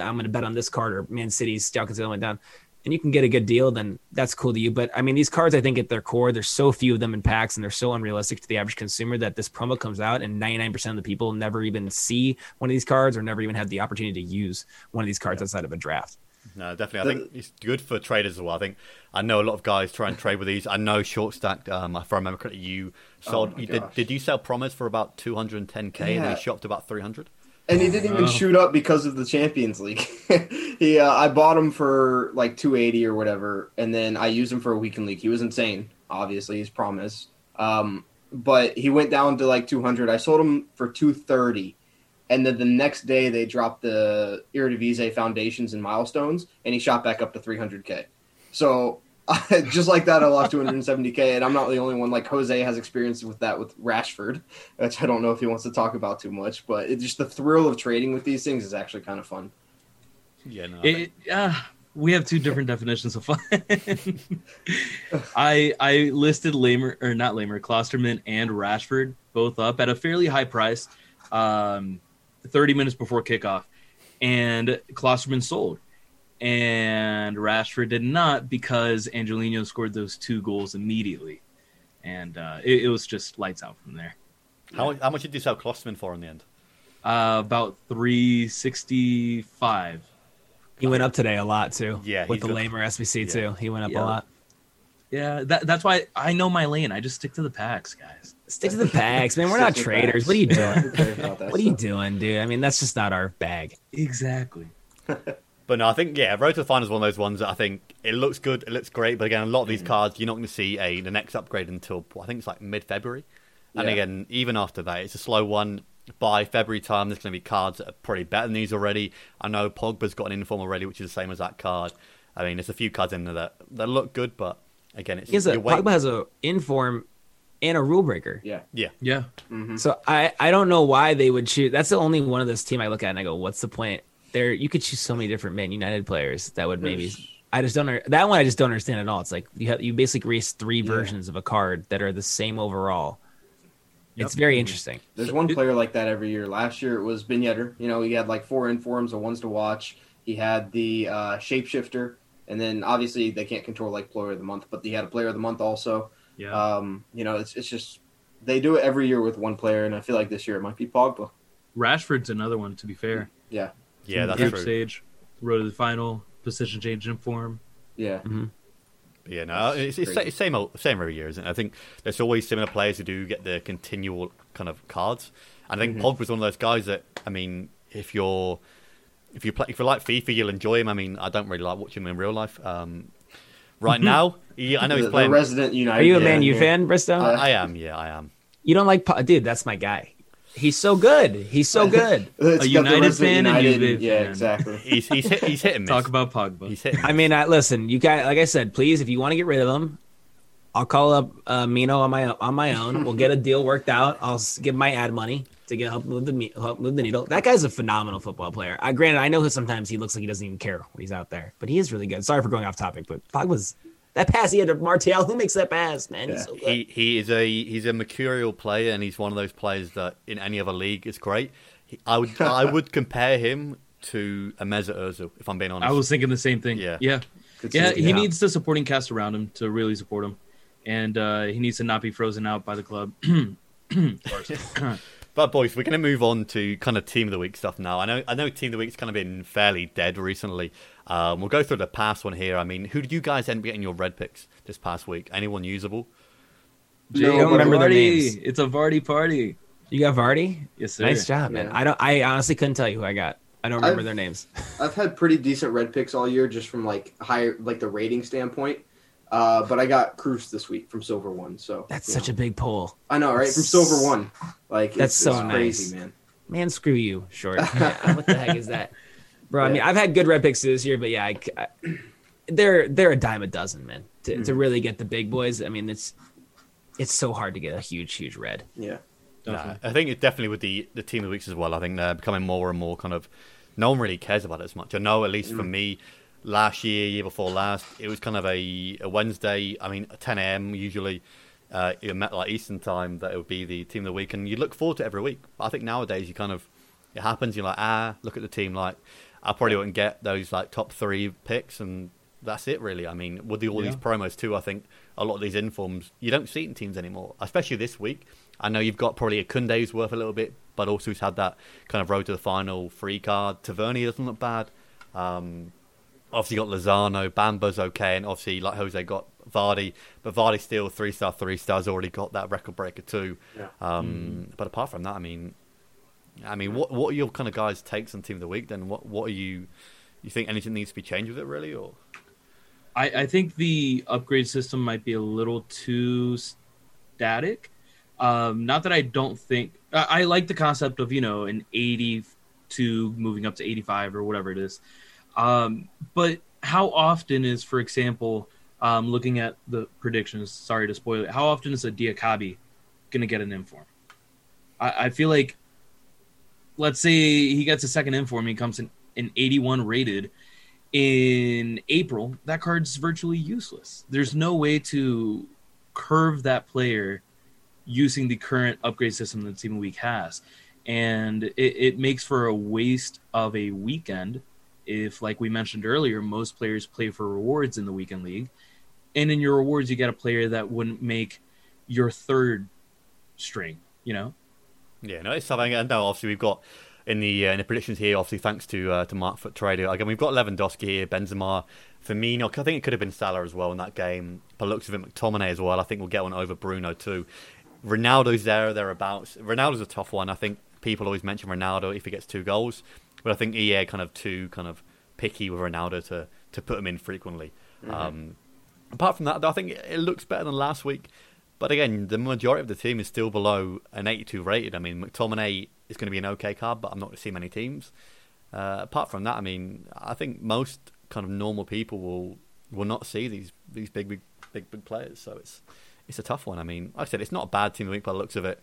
I'm going to bet on this card, or Man City's Cancelo went down, and you can get a good deal, then that's cool to you. But I mean, these cards, I think at their core, there's so few of them in packs, and they're so unrealistic to the average consumer that this promo comes out, and 99% of the people never even see one of these cards, or never even have the opportunity to use one of these cards outside of a draft. No, definitely. I think it's good for traders as well. I think I know a lot of guys try and trade with these. I know short stacked. Um, if I remember correctly, you sold. my you did, did you sell Promes for about 210k and Yeah. they shopped about 300? And he didn't even Oh. shoot up because of the Champions League. *laughs* he, uh, I bought him for like 280 or whatever, and then I used him for a weekend league. He was insane. Obviously, he's Promes. Um, but he went down to like 200. I sold him for 230, and then the next day they dropped the Eredivisie foundations and milestones, and he shot back up to 300k. So *laughs* just like that, I lost 270k, and I'm not the only one. Like Jose has experience with that with Rashford, which I don't know if he wants to talk about too much, but it's just the thrill of trading with these things is actually kind of fun. Yeah, no. I It, uh, we have two different definitions of fun. *laughs* I I listed Laimer or not Laimer, Klostermann and Rashford both up at a fairly high price, um, thirty minutes before kickoff, and Klostermann sold, and Rashford did not because Angelino scored those two goals immediately, and uh, it, it was just lights out from there. how, how much did you sell Klostermann for in the end? Uh, about three sixty five. He went up today a lot too. Yeah, with the got- Laimer SBC Yeah. too. He went up Yeah. a lot. Yeah, that, that's why I know my lane. I just stick to the packs, guys. Stick to the packs, man. We're not traders. facts. What are you doing? *laughs* cares about that what are you doing, dude? I mean, that's just not our bag. Exactly. *laughs* But no, I think yeah, Road to the Final is one of those ones that I think it looks good, it looks great, but again, a lot of these Mm-hmm. cards you're not going to see a the next upgrade until I think it's like mid February, and Yeah. again, even after that, it's a slow one. By February time, there's going to be cards that are probably better than these already. I know Pogba's got an inform already, which is the same as that card. I mean, there's a few cards in there that, that look good, but again, it's He has a Pogba has a inform and a rule breaker. Yeah. yeah, Yeah. Mhm. So I I don't know why they would choose. That's the only one of this team I look at and I go, what's the point? There you could choose so many different Man United players that would maybe. I just don't. under- That one I just don't understand at all. It's like you have you basically race three Yeah. versions of a card that are the same overall. Yep. It's very interesting. There's one player like that every year. Last year it was Ben Yedder. You know, he had like four informs, the ones to watch. He had the uh, shapeshifter, and then obviously they can't control like player of the month, but he had a player of the month also. Yeah. Um, you know, it's it's just they do it every year with one player, and I feel like this year it might be Pogba. Rashford's another one, to be fair. Yeah, yeah, that's Group true. stage, road to the final, position change in form. yeah. Yeah, no, it's, it's, it's same old, same every year, isn't it? I think there's always similar players who do get the continual kind of cards. And I think Mhm. Pogba's one of those guys that, I mean, if you're if you play if you like FIFA, you'll enjoy him. I mean, I don't really like watching him in real life. Um, right now, he, I know he's the, playing. the resident United. Are you a fan Man U fan, Bristow? Uh, I am, yeah, I am. you don't like, Po- dude? That's my guy. He's so good. He's so *laughs* good. It's got the United fan and United- Juve Yeah, fan. exactly. He's he's hit, he's hit and miss. Talk about Pogba. he's hit. And I mean, I, listen, you guys, like I said, please, if you want to get rid of him, I'll call up uh, Mino on my on my own. We'll get a deal worked out. I'll give my ad money to get help move the me- help move the needle. That guy's a phenomenal football player. I granted, I know that sometimes he looks like he doesn't even care when he's out there, but he is really good. Sorry for going off topic, but Pogba's that pass he had to Martial. Who makes that pass, man? He's Yeah. so good. he he is a he's a mercurial player, and he's one of those players that in any other league is great. He, I would I *laughs* would compare him to a Mesut Ozil, if I'm being honest. I was thinking the same thing. Yeah. Yeah. Good Yeah, season. he Yeah. needs the supporting cast around him to really support him. And uh, he needs to not be frozen out by the club. *clears throat* *laughs* But boys, we're going to move on to kind of team of the week stuff now. I know I know team of the week's kind of been fairly dead recently. Um, we'll go through the past one here. I mean, who did you guys end up getting your red picks this past week? Anyone usable? You don't remember their Vardy. names. It's a Vardy party. You got Vardy. Yes, sir. Nice job, man. Yeah. I don't. I honestly couldn't tell you who I got. I don't remember I've- their names. *laughs* I've had pretty decent red picks all year, just from like higher, like the rating standpoint. Uh, but I got Kroos this week from Silver One, so That's such know. a big pull. I know, right? From Silver One, like That's it's, so it's crazy, nice. man. Man, screw you, short. Yeah, *laughs* what the heck is that, bro? I mean, I've had good red picks this year, but yeah, I, I- they're they're a dime a dozen, man. To, to really get the big boys, I mean, it's it's so hard to get a huge, huge red. Yeah, Nah, I think it's definitely with the the team of the weeks as well. I think they're becoming more and more kind of. No one really cares about it as much. I know, at least for me, last year, year before last, it was kind of a, a Wednesday. I mean, 10 a.m. usually. Uh, it met like Eastern time that it would be the team of the week, and you look forward to it every week. But I think nowadays you kind of it happens. You're like, ah, look at the team. Like, I probably wouldn't get those like top three picks, and that's it really. I mean, with the, all yeah. these promos too, I think a lot of these informs you don't see it in teams anymore, especially this week. I know you've got probably a Koundé's worth a little bit, but also he's had that kind of road to the final free card. Tavernier doesn't look bad. Um, obviously got Lozano, Bamba's okay, and obviously like Jose got Vardy, but Vardy still three star, three stars already got that record breaker too. Yeah. Um, mm. But apart from that, I mean, I mean, what what are your kind of guys' takes on Team of the Week? Then what what are you you think anything needs to be changed with it really, or? I, I think the upgrade system might be a little too static. Um, not that I don't think I, I like the concept of you know an eighty to moving up to eighty five or whatever it is, um, but how often is, for example, um, looking at the predictions? Sorry to spoil it. How often is a Diakhaby going to get an inform? I, I feel like let's say he gets a second inform, he comes in an 81 rated in April, that card's virtually useless. There's no way to curve that player using the current upgrade system that Team Week has. And it, it, makes for a waste of a weekend if, like we mentioned earlier, most players play for rewards in the weekend league. And in your rewards, you get a player that wouldn't make your third string, you know? Yeah, no, it's something. And now, obviously, we've got in the uh, in the predictions here. Obviously, thanks to uh, to Mark Foot Trader. Again, we've got Lewandowski here, Benzema, Firmino. I think it could have been Salah as well in that game. But looks of it, McTominay as well. I think we'll get one over Bruno too. Ronaldo's there, thereabouts. Ronaldo's a tough one. I think people always mention Ronaldo if he gets two goals, but I think EA kind of too kind of picky with Ronaldo to to put him in frequently. Mm-hmm. Um, apart from that, I think it looks better than last week. But again, the majority of the team is still below an 82 rated. I mean, McTominay is going to be an okay card, but I'm not going to see many teams. Uh, apart from that, I mean, I think most kind of normal people will will not see these these big big big big players. So it's it's a tough one. I mean, like I said, it's not a bad team of the week by the looks of it,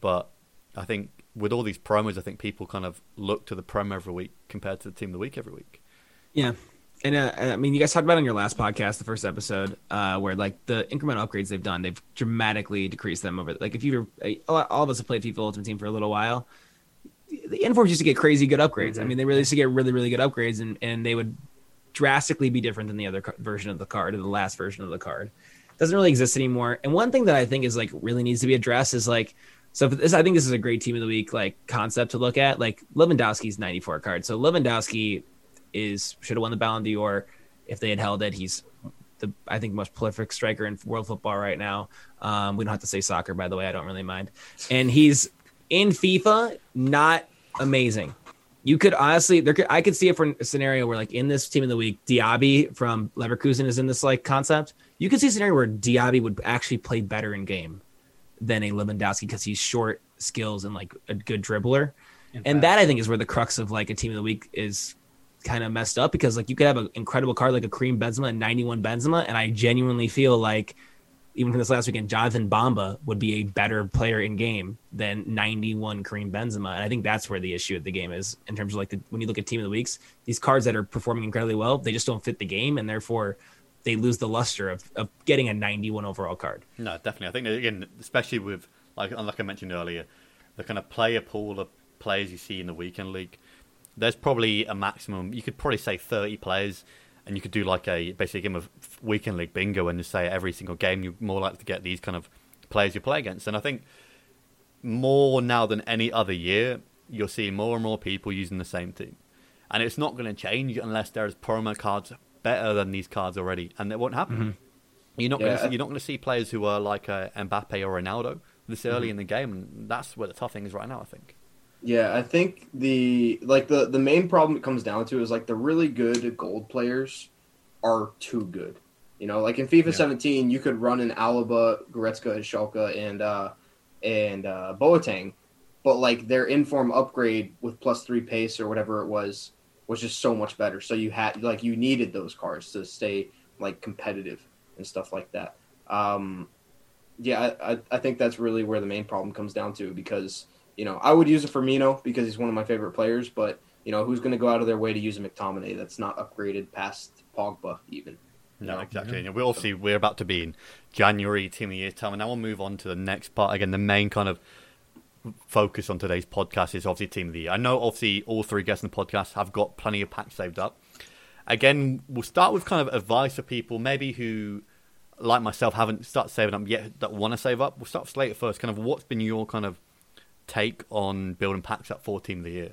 but I think with all these promos, I think people kind of look to the promo every week compared to the team of the week every week. Yeah, and uh, I mean, you guys talked about on your last podcast, the first episode, uh, where like the incremental upgrades they've done, they've dramatically decreased them over. Like if you all of us have played FIFA Ultimate Team for a little while, the informs used to get crazy good upgrades. Mm-hmm. I mean, they really used to get really really good upgrades, and and they would drastically be different than the other version of the card or the last version of the card. It doesn't really exist anymore. And one thing that I think is like really needs to be addressed is like so this, I think this is a great team of the week like concept to look at. Like Lewandowski's 94 card. So Lewandowski is should have won the Ballon d'Or if they had held it. He's the I think most prolific striker in world football right now. Um, we don't have to say soccer, by the way. I don't really mind. And he's in FIFA, not amazing. You could honestly, there could, I could see it for a scenario where, like, in this team of the week, Diaby from Leverkusen is in this like concept. You could see a scenario where Diaby would actually play better in game than a Lewandowski because he's short, skills, and like a good dribbler. and that I think is where the crux of like a team of the week is kind of messed up because like you could have an incredible card like a Karim Benzema and 91 Benzema, and I genuinely feel like even from this last weekend, Jonathan Bamba would be a better player in game than 91 Karim Benzema, and I think that's where the issue of the game is in terms of like the, when you look at team of the weeks, these cards that are performing incredibly well, they just don't fit the game, and therefore they lose the luster of, of getting a 91 overall card. No, definitely. I think again, especially with like like I mentioned earlier, the kind of player pool of players you see in the weekend league there's probably a maximum. You could probably say 30 players, and you could do like a basically a game of weekend league bingo, and just say every single game you're more likely to get these kind of players you play against. And I think more now than any other year, you're seeing more and more people using the same team, and it's not going to change unless there's promo cards better than these cards already, and it won't happen. Mm-hmm. You're not yeah. going to you're not going to see players who are like uh, Mbappe or Ronaldo this early mm-hmm. in the game, and that's where the tough thing is right now. I think. Yeah, I think the like the the main problem it comes down to is like the really good gold players are too good. You know, like in FIFA yeah. 17, you could run an Alaba, Goretzka, and Schalke and uh and uh Boateng, but like their inform upgrade with plus three pace or whatever it was was just so much better. So you had like you needed those cards to stay like competitive and stuff like that. Um, yeah, I, I think that's really where the main problem comes down to because you know, I would use a Firmino because he's one of my favorite players, but You know, who's going to go out of their way to use a McTominay that's not upgraded past Pogba even? No, exactly. Yeah. we'll see. we're about to be in January team of the year time, and now we'll move on to the next part. Again, the main kind of focus on today's podcast is obviously team of the year. I know obviously all three guests in the podcast have got plenty of packs saved up. Again, we'll start with kind of advice for people maybe who, like myself, haven't started saving up yet that want to save up. We'll start with Slater first. Kind of what's been your kind of take on building packs up for team of the year?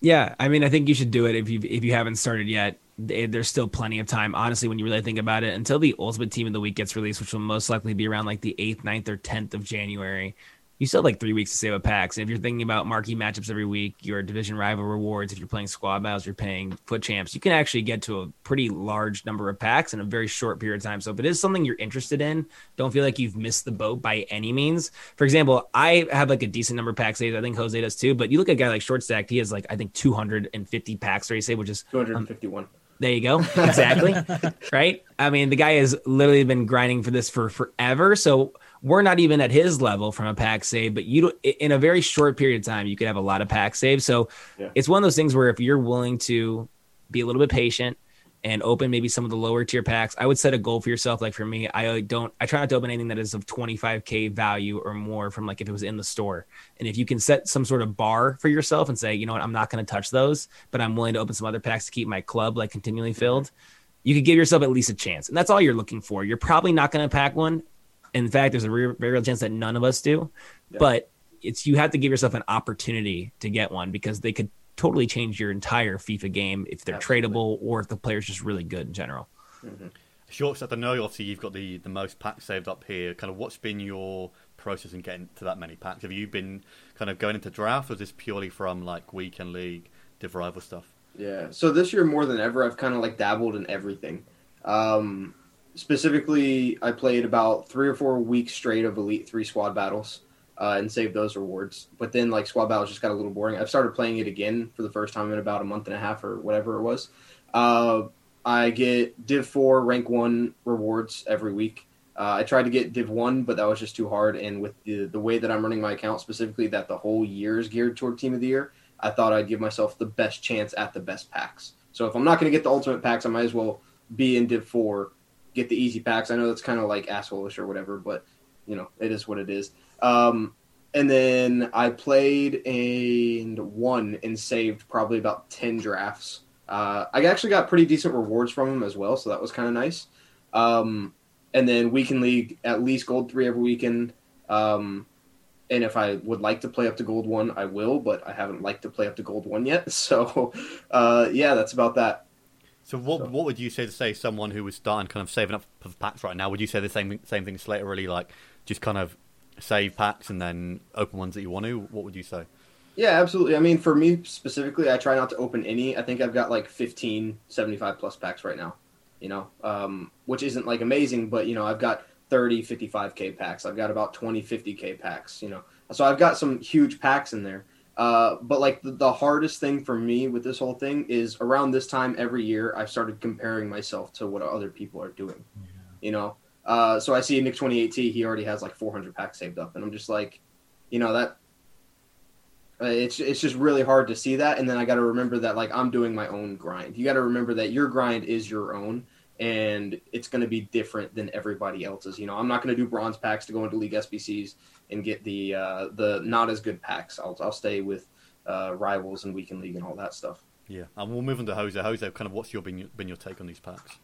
Yeah, I mean, I think you should do it if you if you haven't started yet. There's still plenty of time, honestly, when you really think about it. Until the Ultimate Team of the Week gets released, which will most likely be around like the eighth, 9th, or tenth of January you still have like three weeks to save up packs. And if you're thinking about marquee matchups every week, your division rival rewards, if you're playing squad battles, you're paying FUT Champs, you can actually get to a pretty large number of packs in a very short period of time. So if it is something you're interested in, don't feel like you've missed the boat by any means. For example, I have like a decent number of packs saved. I think Jose does too. But you look at a guy like Short Stacked, he has like I think 250 packs already saved, which is 251. Um, there you go. Exactly. *laughs* right. I mean, the guy has literally been grinding for this for forever. So we're not even at his level from a pack save, but you in a very short period of time, you could have a lot of pack saves. So yeah. it's one of those things where if you're willing to be a little bit patient and open maybe some of the lower tier packs, I would set a goal for yourself. Like for me, I don't, I try not to open anything that is of 25k value or more from like if it was in the store. And if you can set some sort of bar for yourself and say, you know what, I'm not going to touch those, but I'm willing to open some other packs to keep my club like continually filled. You could give yourself at least a chance, and that's all you're looking for. You're probably not going to pack one in fact, there's a very, very real chance that none of us do. Yeah. But it's you have to give yourself an opportunity to get one because they could totally change your entire FIFA game if they're Absolutely. tradable or if the player's just really good in general. Mm-hmm. Short Stacked, I know obviously you've got the, the most packs saved up here. Kind of what's been your process in getting to that many packs? Have you been kind of going into draft or is this purely from like weekend league, div rival stuff? Yeah, so this year more than ever, I've kind of like dabbled in everything. Um, specifically, I played about three or four weeks straight of Elite Three squad battles uh, and saved those rewards. But then, like squad battles just got a little boring. I've started playing it again for the first time in about a month and a half or whatever it was. Uh, I get Div Four rank one rewards every week. Uh, I tried to get Div One, but that was just too hard. And with the the way that I'm running my account, specifically that the whole year is geared toward Team of the Year, I thought I'd give myself the best chance at the best packs. So if I'm not going to get the ultimate packs, I might as well be in Div Four get the easy packs. I know that's kind of like assholeish or whatever, but you know it is what it is. Um, and then I played and won and saved probably about ten drafts. Uh, I actually got pretty decent rewards from them as well, so that was kind of nice. Um, and then weekend league, at least gold three every weekend. Um, and if I would like to play up to gold one, I will, but I haven't liked to play up to gold one yet. *laughs* So, uh, yeah, that's about that. So what so. what would you say to say someone who was starting kind of saving up for packs right now? Would you say the same same thing Slater really like just kind of save packs and then open ones that you want to? What would you say? Yeah, absolutely. I mean, for me specifically, I try not to open any. I think I've got like 15 75 plus packs right now, you know, um, which isn't like amazing, but you know, I've got 30 55k packs. I've got about 20 50k packs, you know. So I've got some huge packs in there. Uh, but like the, the, hardest thing for me with this whole thing is around this time every year I've started comparing myself to what other people are doing. Yeah. You know, uh, so I see Nick28T he already has like 400 packs saved up, and I'm just like, you know that. Uh, it's it's just really hard to see that, and then I got to remember that like I'm doing my own grind. You got to remember that your grind is your own, and it's going to be different than everybody else's. You know, I'm not going to do bronze packs to go into league SBCs and get the uh, the not as good packs. I'll I'll stay with uh, rivals and weekend league and all that stuff. Yeah, and we'll move on to Jose. Jose, kind of what's your been, been your take on these packs?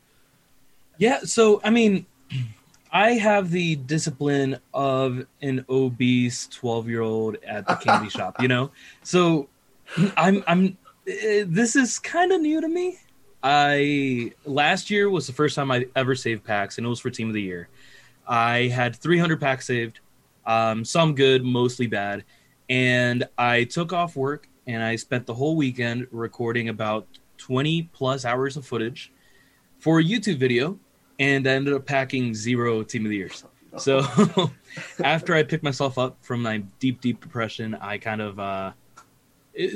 Yeah, so I mean, *clears throat* I have the discipline of an obese twelve year old at the candy *laughs* shop. You know, so *clears throat* I'm I'm. Eh, this is kind of new to me. I last year was the first time I ever saved packs, and it was for Team of the Year. I had 300 packs saved um, some good, mostly bad. And I took off work and I spent the whole weekend recording about 20 plus hours of footage for a YouTube video. And I ended up packing zero Team of the Years. So *laughs* after I picked myself up from my deep, deep depression, I kind of uh,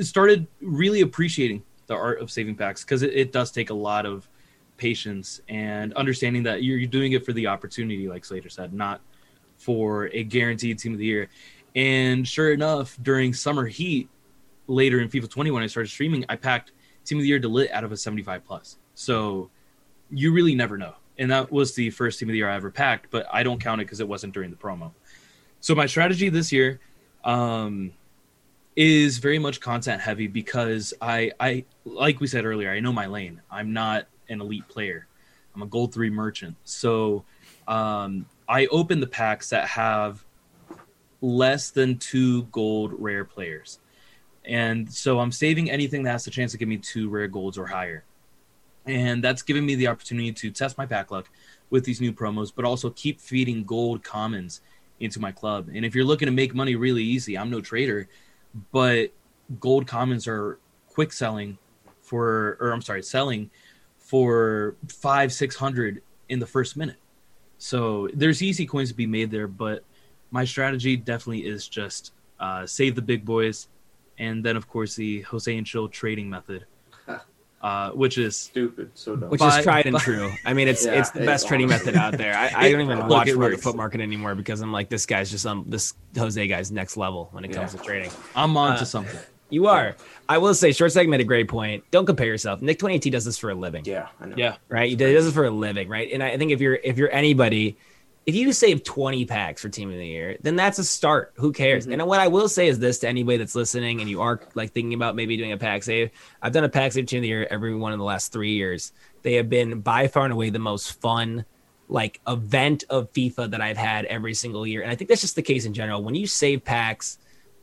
started really appreciating the art of saving packs because it, it, does take a lot of patience and understanding that you're, you're doing it for the opportunity, like Slater said, not for a guaranteed team of the year. And sure enough, during summer heat, later in FIFA 20 when I started streaming, I packed Team of the Year de Ligt out of a 75 plus. So you really never know. And that was the first Team of the Year I ever packed, but I don't count it because it wasn't during the promo. So my strategy this year um, is very much content heavy because I, I, like we said earlier, I know my lane. I'm not an elite player. I'm a gold three merchant. So um, I open the packs that have less than two gold rare players. And so I'm saving anything that has the chance to give me two rare golds or higher. And that's giving me the opportunity to test my pack luck with these new promos, but also keep feeding gold commons into my club. And if you're looking to make money really easy, I'm no trader, but gold commons are quick selling for, or I'm sorry, selling for five, six hundred in the first minute. So there's easy coins to be made there, but my strategy definitely is just uh, save the big boys, and then of course the Jose and Chill trading method, *laughs* uh, which is Stupid. So dumb. which By- is tried and by- true. I mean, it's *laughs* Yeah, it's the it best trading honestly method out there. I, I don't even *laughs* Look, watch it Market. Foot Market anymore because I'm like, this guy's just um this Jose guy's next level when it comes Yeah. to trading. I'm on to Uh, something. You are. I will say, short segment made a great point. Don't compare yourself. Nick28T does this for a living. yeah, I know. Yeah, right? He does it for a living, right? And I think if you're if you're anybody, if you save 20 packs for team of the year, then that's a start. Who cares? Mhm. And what I will say is this to anybody that's listening and you are like thinking about maybe doing a pack save. I've done a pack save team of the year every one of the last three years. They have been by far and away the most fun like event of FIFA that I've had every single year. And I think that's just the case in general. When you save packs,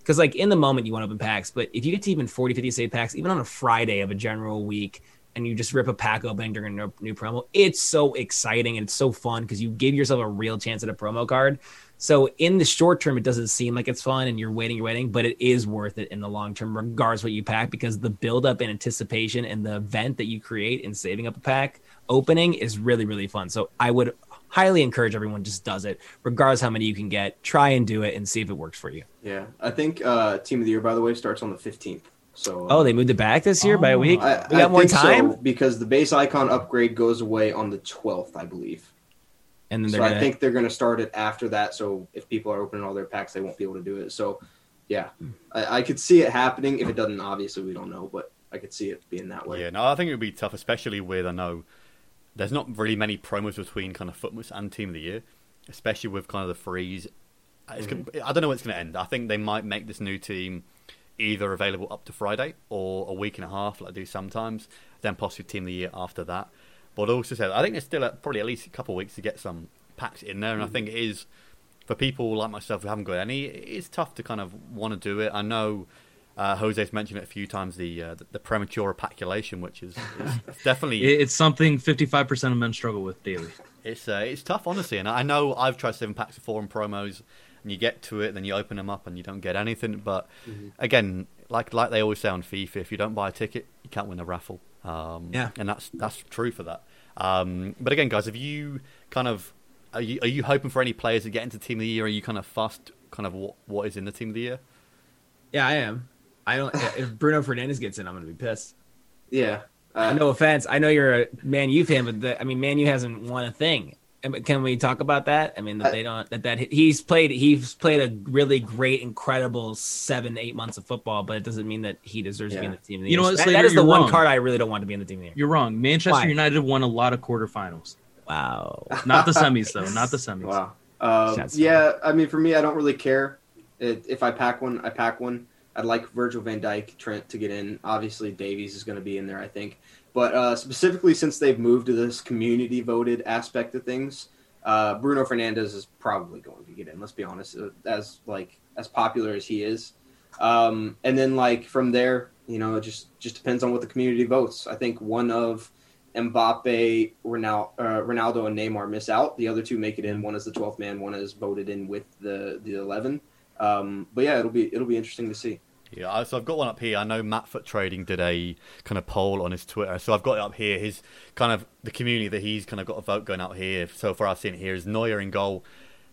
because like in the moment you want to open packs, but if you get to even 40, 50 save packs, even on a Friday of a general week, and you just rip a pack opening during a new promo, it's so exciting and it's so fun because you give yourself a real chance at a promo card. So in the short term, it doesn't seem like it's fun and you're waiting, you're waiting, but it is worth it in the long term, regardless what you pack, because the build up and anticipation and the event that you create in saving up a pack opening is really, really fun. So I would highly encourage everyone just does it, regardless how many you can get. Try and do it and see if it works for you. Yeah, I think uh, Team of the Year, by the way, starts on the 15th. So uh, Oh, they moved it back this year by a Oh. week. I, we I got more think so, time, because the base icon upgrade goes away on the 12th, I believe. and then So I gonna. think they're going to start it after that. So if people are opening all their packs, they won't be able to do it. So yeah, I, I could see it happening. If it doesn't, obviously we don't know, but I could see it being that way. Yeah, no, I think it would be tough, especially with I know there's not really many promos between kind of FUTMAS and Team of the Year, especially with kind of the freeze. It's gonna, mm-hmm. I don't know when it's going to end. I think they might make this new team either available up to Friday or a week and a half, like I do sometimes, then possibly Team of the Year after that. But also said, I think there's still a, probably at least a couple of weeks to get some packs in there, and I mm. think it is for people like myself who haven't got any. It's tough to kind of want to do it. I know. Uh, Jose's mentioned it a few times the uh, the, the premature epaculation, which is, is *laughs* definitely It's something 55% of men struggle with daily. it's uh, it's tough, honestly. And I know I've tried seven packs before in promos, and you get to it, then you open them up and you don't get anything. But again, like like they always say on FIFA, if you don't buy a ticket, you can't win a raffle. Um, Yeah. and that's that's true for that. Um, but again, guys, have you kind of are you are you hoping for any players to get into team of the year? Are you kind of fussed, kind of what what is in the team of the year? yeah, I am. I don't. if Bruno Fernandes gets in, I'm gonna be pissed. Yeah. Uh, no offense. I know you're a Man U fan, but the, I mean, Man U hasn't won a thing. Can we talk about that? I mean, that they don't. That that he's played. He's played a really great, incredible seven, eight months of football, but it doesn't mean that he deserves to be in the team. Of the You know year. what, That- that is the you're one wrong. card I really don't want to be in the team of the year. You're wrong. Manchester Why? United won a lot of quarterfinals. Wow. Not the semis, though. Not the semis. Wow. Shots yeah, I mean, for me, I don't really care. It, if I pack one, I pack one. I'd like Virgil van Dijk, Trent to get in. Obviously, Davies is going to be in there, I think. But uh, specifically, since they've moved to this community voted aspect of things, uh, Bruno Fernandes is probably going to get in. Let's be honest, uh, as like as popular as he is. Um, and then like from there, you know, it just just depends on what the community votes. I think one of Mbappe, Ronaldo, uh, Ronaldo, and Neymar miss out. The other two make it in. One is the twelfth man. One is voted in with the the eleven. Um, but yeah, it'll be it'll be interesting to see. Yeah, so I've got one up here. I know Matt Foot Trading did a kind of poll on his Twitter, so I've got it up here. His kind of the community that he's kind of got a vote going out here. So far, I've seen it here is Neuer in goal,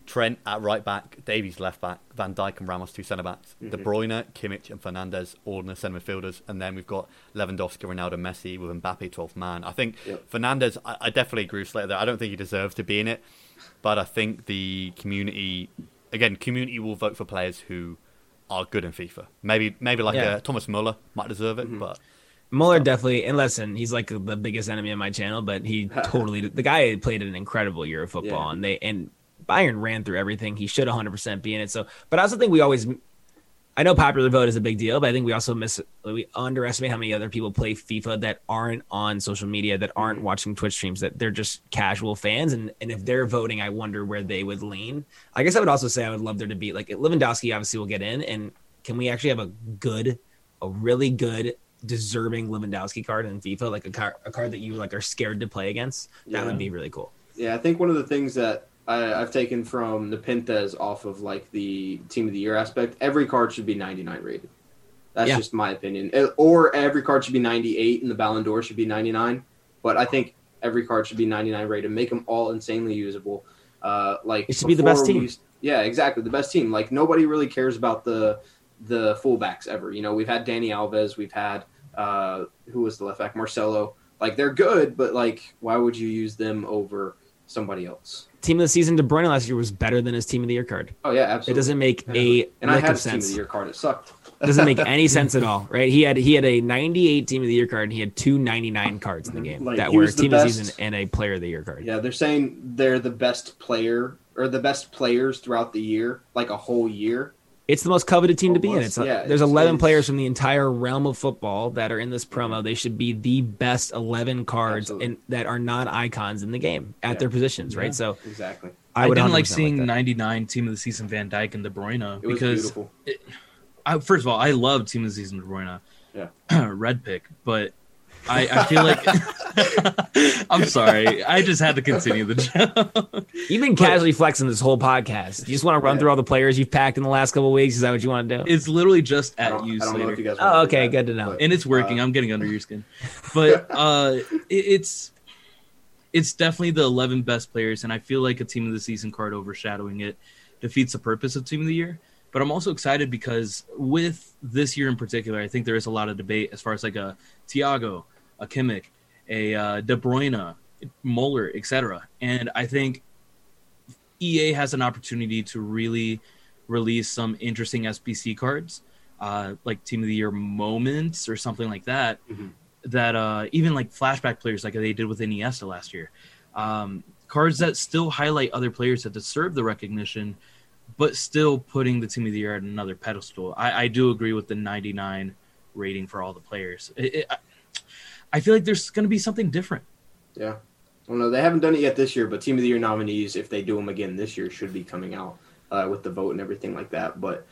Trent at right back, Davies left back, Van Dijk and Ramos two centre backs, De Bruyne, Kimmich, and Fernandes all in the centre midfielders, and then we've got Lewandowski, Ronaldo, Messi with Mbappe 12th man. I think Yep. Fernandes, I, I definitely agree with Slater there. I don't think he deserves to be in it, but I think the community, again, community will vote for players who are good in FIFA. Maybe maybe like Yeah. uh, Thomas Muller might deserve it, but Muller definitely, and listen, he's like the biggest enemy of my channel, but he *laughs* totally the guy played an incredible year of football, Yeah. and they and Bayern ran through everything. He should 100 percent be in it. So, but I also think we always, I know popular vote is a big deal, but I think we also miss we underestimate how many other people play FIFA that aren't on social media, that aren't mm-hmm. watching Twitch streams, that they're just casual fans, and and if they're voting, I wonder where they would lean. I guess I would also say I would love there to be like Lewandowski obviously will get in, and can we actually have a good, a really good deserving Lewandowski card in FIFA, like a card, a card that you like are scared to play against. That Yeah. would be really cool. Yeah, I think one of the things that I, I've taken from the Pintes off of like the team of the year aspect, every card should be 99 rated. That's Yeah. just my opinion. Uh, Or every card should be 98 and the Ballon d'Or should be 99. But I think every card should be 99 rated. Make them all insanely usable. Uh, like It should be the best team. used- yeah, exactly. The best team. Like nobody really cares about the the fullbacks ever. You know, we've had Dani Alves, we've had uh, who was the left back, Marcelo. Like they're good, but like, why would you use them over somebody else? Team of the season, De Bruyne last year was better than his team of the year card. Oh yeah, absolutely. It doesn't make Yeah. a and I had of team of the year card. It sucked. *laughs* doesn't make any *laughs* sense at all, right? He had he had a 98 team of the year card and he had two 99 cards in the game Like, that were team of the season and a player of the year card. Yeah, they're saying they're the best player or the best players throughout the year, like a whole year. It's the most coveted team to be in. It's yeah, there's it's- 11 it's- players from the entire realm of football that are in this promo. They should be the best 11 cards Absolutely. in, that are not icons in the game at Yeah. their positions, right? Yeah. So Exactly. I I, would didn't like seeing that. 99 team of the season Van Dijk and De Bruyne It because beautiful. I, first of all, I love team of the season De Bruyne. Yeah. *clears throat* Red pick, but I, I feel like *laughs* I'm sorry. I just had to continue the joke. You've been casually flexing this whole podcast. You just want to run Yeah. through all the players you've packed in the last couple of weeks. Is that what you want to do? It's literally just at don't, you, I don't know if Slater. you guys. Oh, wanna do okay, that, good to know. but, and it's working. uh, I'm getting under your skin, but uh, it, it's it's definitely the 11 best players, and I feel like a team of the season card overshadowing it defeats the purpose of team of the year. But I'm also excited because with this year in particular, I think there is a lot of debate as far as like a Thiago, a Kimmich, a uh, De Bruyne, Muller, etc. And I think EA has an opportunity to really release some interesting SBC cards, uh, like Team of the Year moments or something like that. Mhm. That uh, even like flashback players, like they did with Iniesta last year, um, cards that still highlight other players that deserve the recognition, but still putting the Team of the Year at another pedestal. I, I do agree with the 99 rating for all the players. It, it, I, I feel like there's going to be something different. Yeah. Well, no, they haven't done it yet this year, but Team of the Year nominees, if they do them again this year, should be coming out uh, with the vote and everything like that. But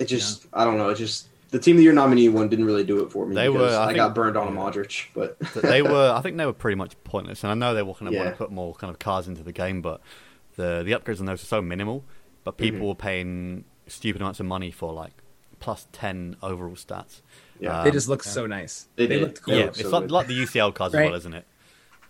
it just, I don't know. It just the Team of the Year nominee one didn't really do it for me. They were, I, I, think- got burned on a Modric, but But they *laughs* were, I think they were pretty much pointless. And I know they were kind of want to put more kind of cars into the game, but the the upgrades on those are so minimal. But people Mhm. were paying stupid amounts of money for like plus ten overall stats. Yeah, they Um, just look yeah. so nice. They They, looked cool. Yeah, look it's so like, like the UCL cards Right. as well, isn't it?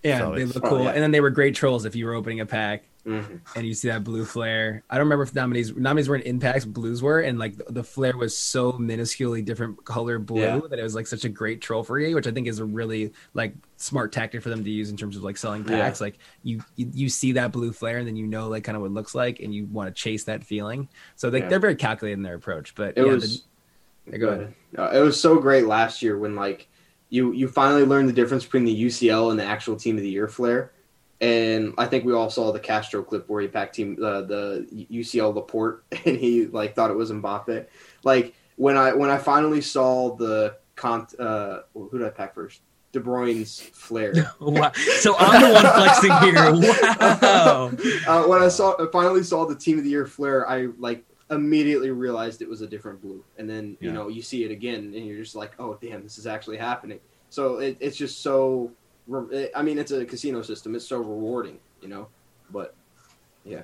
Yeah, So they it's- look Oh, cool. yeah. And then they were great trolls if you were opening a pack Mhm. and you see that blue flare. I don't remember if nominees nominees weren't impacts, blues were, and like the, the flare was so minusculely different color blue Yeah. that it was like such a great troll for you, which I think is a really like smart tactic for them to use in terms of like selling Yeah. packs. Like you, you you see that blue flare and then you know like kind of what it looks like and you want to chase that feeling. So like Yeah. they're very calculated in their approach. But It yeah, was. the- go ahead. Uh, it was so great last year when like you you finally learned the difference between the UCL and the actual Team of the Year flair. And I think we all saw the Castro clip where he packed team uh, the UCL Laporte *laughs* and he like thought it was Mbappe. Like when I when I finally saw the Cont uh who did I pack first? De Bruyne's flare. *laughs* Wow. So I'm the one flexing here. *laughs* Wow. uh, when I saw I finally saw the Team of the Year flare, I like immediately realized it was a different blue. And then you Yeah. know you see it again, and you're just like, oh damn, this is actually happening. So it, it's just so. re- I mean, it's a casino system. It's so rewarding, you know. But yeah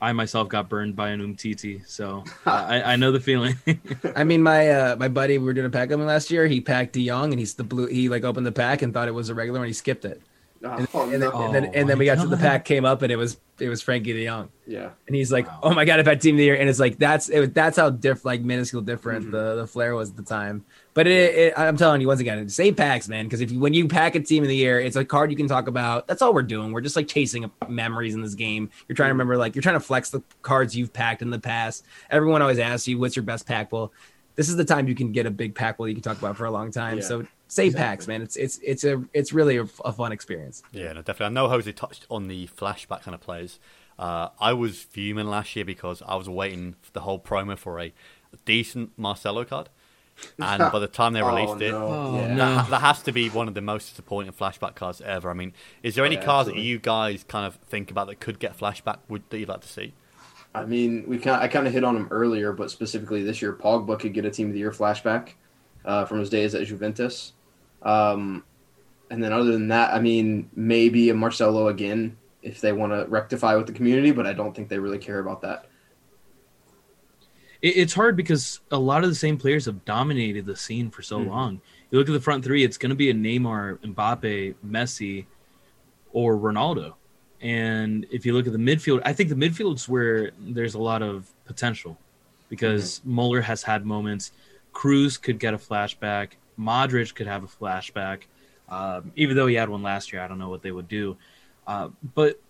I myself got burned by an Umtiti, so *laughs* I, I know the feeling. I mean, my uh, my buddy, we were doing a pack opening last year. He packed De Jong, and he's the blue. He like opened the pack and thought it was a regular, and he skipped it. And, Oh, and, then, no. and then and then we got to the pack came up and it was it was Frenkie De Jong. Yeah. And he's like, Wow. "Oh my god, I've had team of the year," and it's like that's it, that's how diff like minuscule different Mhm. the the flair was at the time. But it, it, I'm telling you once again, save packs, man, because if you, when you pack a team of the year, it's a card you can talk about. That's all we're doing. We're just like chasing memories in this game. You're trying to remember, like you're trying to flex the cards you've packed in the past. Everyone always asks you, "What's your best pack?" Well, this is the time you can get a big pack pool you can talk about for a long time. Yeah. So save Exactly. packs, man. It's it's it's a it's really a, a fun experience. Yeah, no, definitely. I know Jose touched on the flashback kind of players. Uh, I was fuming last year because I was waiting for the whole promo for a decent Marcelo card, and by the time they *laughs* Oh, released it, no. Oh, yeah. that, that has to be one of the most disappointing flashback cards ever. I mean, is there any Oh, yeah, cards that you guys kind of think about that could get flashback would that you'd like to see? I mean, we kind I kind of hit on them earlier, but specifically this year, Pogba could get a Team of the Year flashback uh, from his days at Juventus. Um, and then other than that, I mean, maybe a Marcelo again if they want to rectify with the community, but I don't think they really care about that. It's hard because a lot of the same players have dominated the scene for so Mhm. long. You look at the front three; it's going to be a Neymar, Mbappe, Messi, or Ronaldo. And if you look at the midfield, I think the midfield's where there's a lot of potential because Muller has had moments. Kroos could get a flashback. Modric could have a flashback. Um, even though he had one last year, I don't know what they would do. Uh, but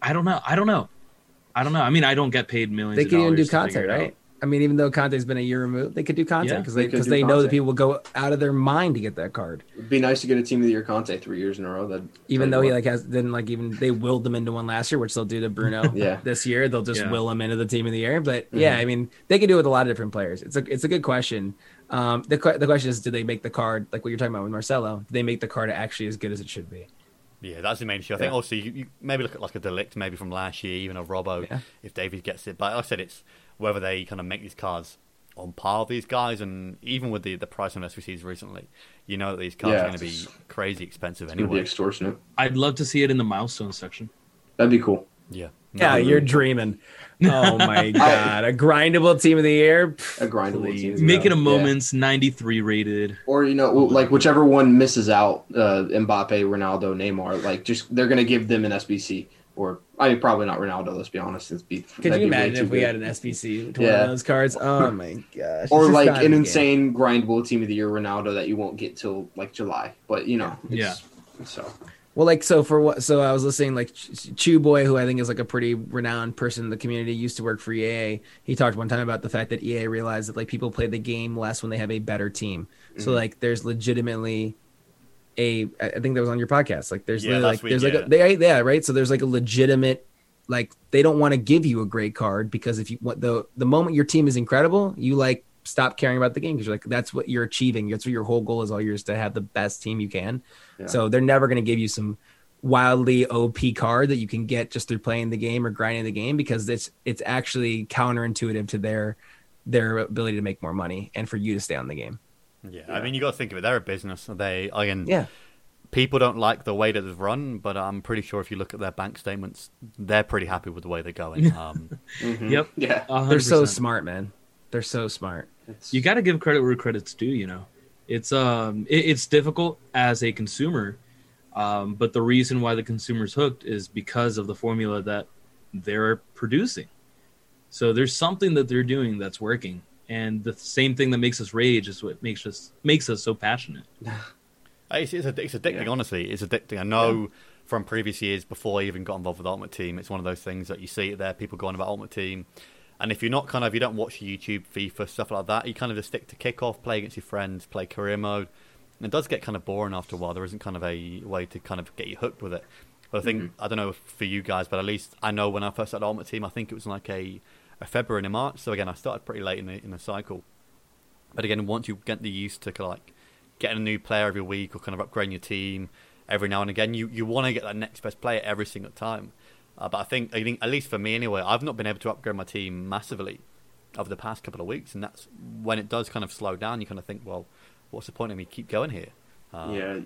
I don't know. I don't know. I don't know. I mean, I don't get paid millions. They of could even do dollars to figure content, right? I mean, even though Kanté's been a year removed, they could do Kanté because they they because do they know that people will go out of their mind to get that card. It'd be nice to get a Team of the Year Kanté three years in a row. That Even though he like has didn't like even they willed them into one last year, which they'll do to Bruno *laughs* Yeah. this year. They'll just Yeah. will him into the team of the year. But yeah, Mhm. I mean, they can do it with a lot of different players. It's a it's a good question. Um, the the question is, do they make the card like what you're talking about with Marcelo? Do they make the card actually as good as it should be? Yeah, that's the main issue. I think also you, you maybe look at like a De Ligt maybe from last year, even a Robbo Yeah. if David gets it. But like I said it's whether they kind of make these cars on par with these guys, and even with the the price on SBCs recently, you know that these cars Yeah, are going to be crazy expensive it's gonna be anyway. extortionate. I'd love to see it in the milestone section. That'd be cool. yeah, Yeah, you're dreaming. *laughs* Oh my god, a grindable team of the year. Pff, A grindable please. team. Make it a Yeah. moments 93 rated. Or you know, like whichever one misses out, uh, Mbappe, Ronaldo, Neymar, like just they're gonna give them an SBC. Or I mean, probably not Ronaldo. Let's be honest. It's be, Could you be imagine too if we good. had an SBC to one of those cards? Oh *laughs* my gosh. or like an insane grindable team of the year Ronaldo that you won't get till like July. But you know, it's, So Well, like so for what? So I was listening, like ChuBoi, who I think is like a pretty renowned person in the community, used to work for EA. He talked one time about the fact that EA realized that like people play the game less when they have a better team. So Mhm. like there's legitimately a, I think that was on your podcast. Like there's Yeah, like there's like a, they yeah right. So there's like a legitimate like they don't want to give you a great card because if you want the the moment your team is incredible, you like stop caring about the game because you're like that's what you're achieving. That's what your whole goal is all years to have the best team you can. Yeah. So they're never going to give you some wildly OP card that you can get just through playing the game or grinding the game because it's it's actually counterintuitive to their their ability to make more money and for you to stay on the game. Yeah, Yeah. I mean, you got to think of it. They're a business. They again, Yeah. people don't like the way that they've run, but I'm pretty sure if you look at their bank statements, they're pretty happy with the way they're going. *laughs* Um, mhm. Yep. yeah, 100%. They're so smart, man. They're so smart. It's- You got to give credit where credit's due. You know, it's um, it, it's difficult as a consumer, um, but the reason why the consumer's hooked is because of the formula that they're producing. So there's something that they're doing that's working, and the same thing that makes us rage is what makes us makes us so passionate. *laughs* It's, it's, it's addicting, Yeah. honestly. It's addicting. I know from previous years before I even got involved with Ultimate Team, it's one of those things that you see it there, people going about Ultimate Team. And if you're not kind of, you don't watch YouTube, FIFA, stuff like that, you kind of just stick to kickoff, play against your friends, play career mode. And it does get kind of boring after a while. There isn't kind of a way to kind of get you hooked with it. But I think, Mhm. I don't know for you guys, but at least I know when I first started Ultimate Team, I think it was like a, a February and a March. So again, I started pretty late in the, in the cycle. But again, once you get the used to like getting a new player every week or kind of upgrading your team every now and again, you, you want to get that next best player every single time. Uh, but I think, I think, at least for me anyway, I've not been able to upgrade my team massively over the past couple of weeks, and that's when it does kind of slow down. You kind of think, well, what's the point of me keep going here? Uh, yeah,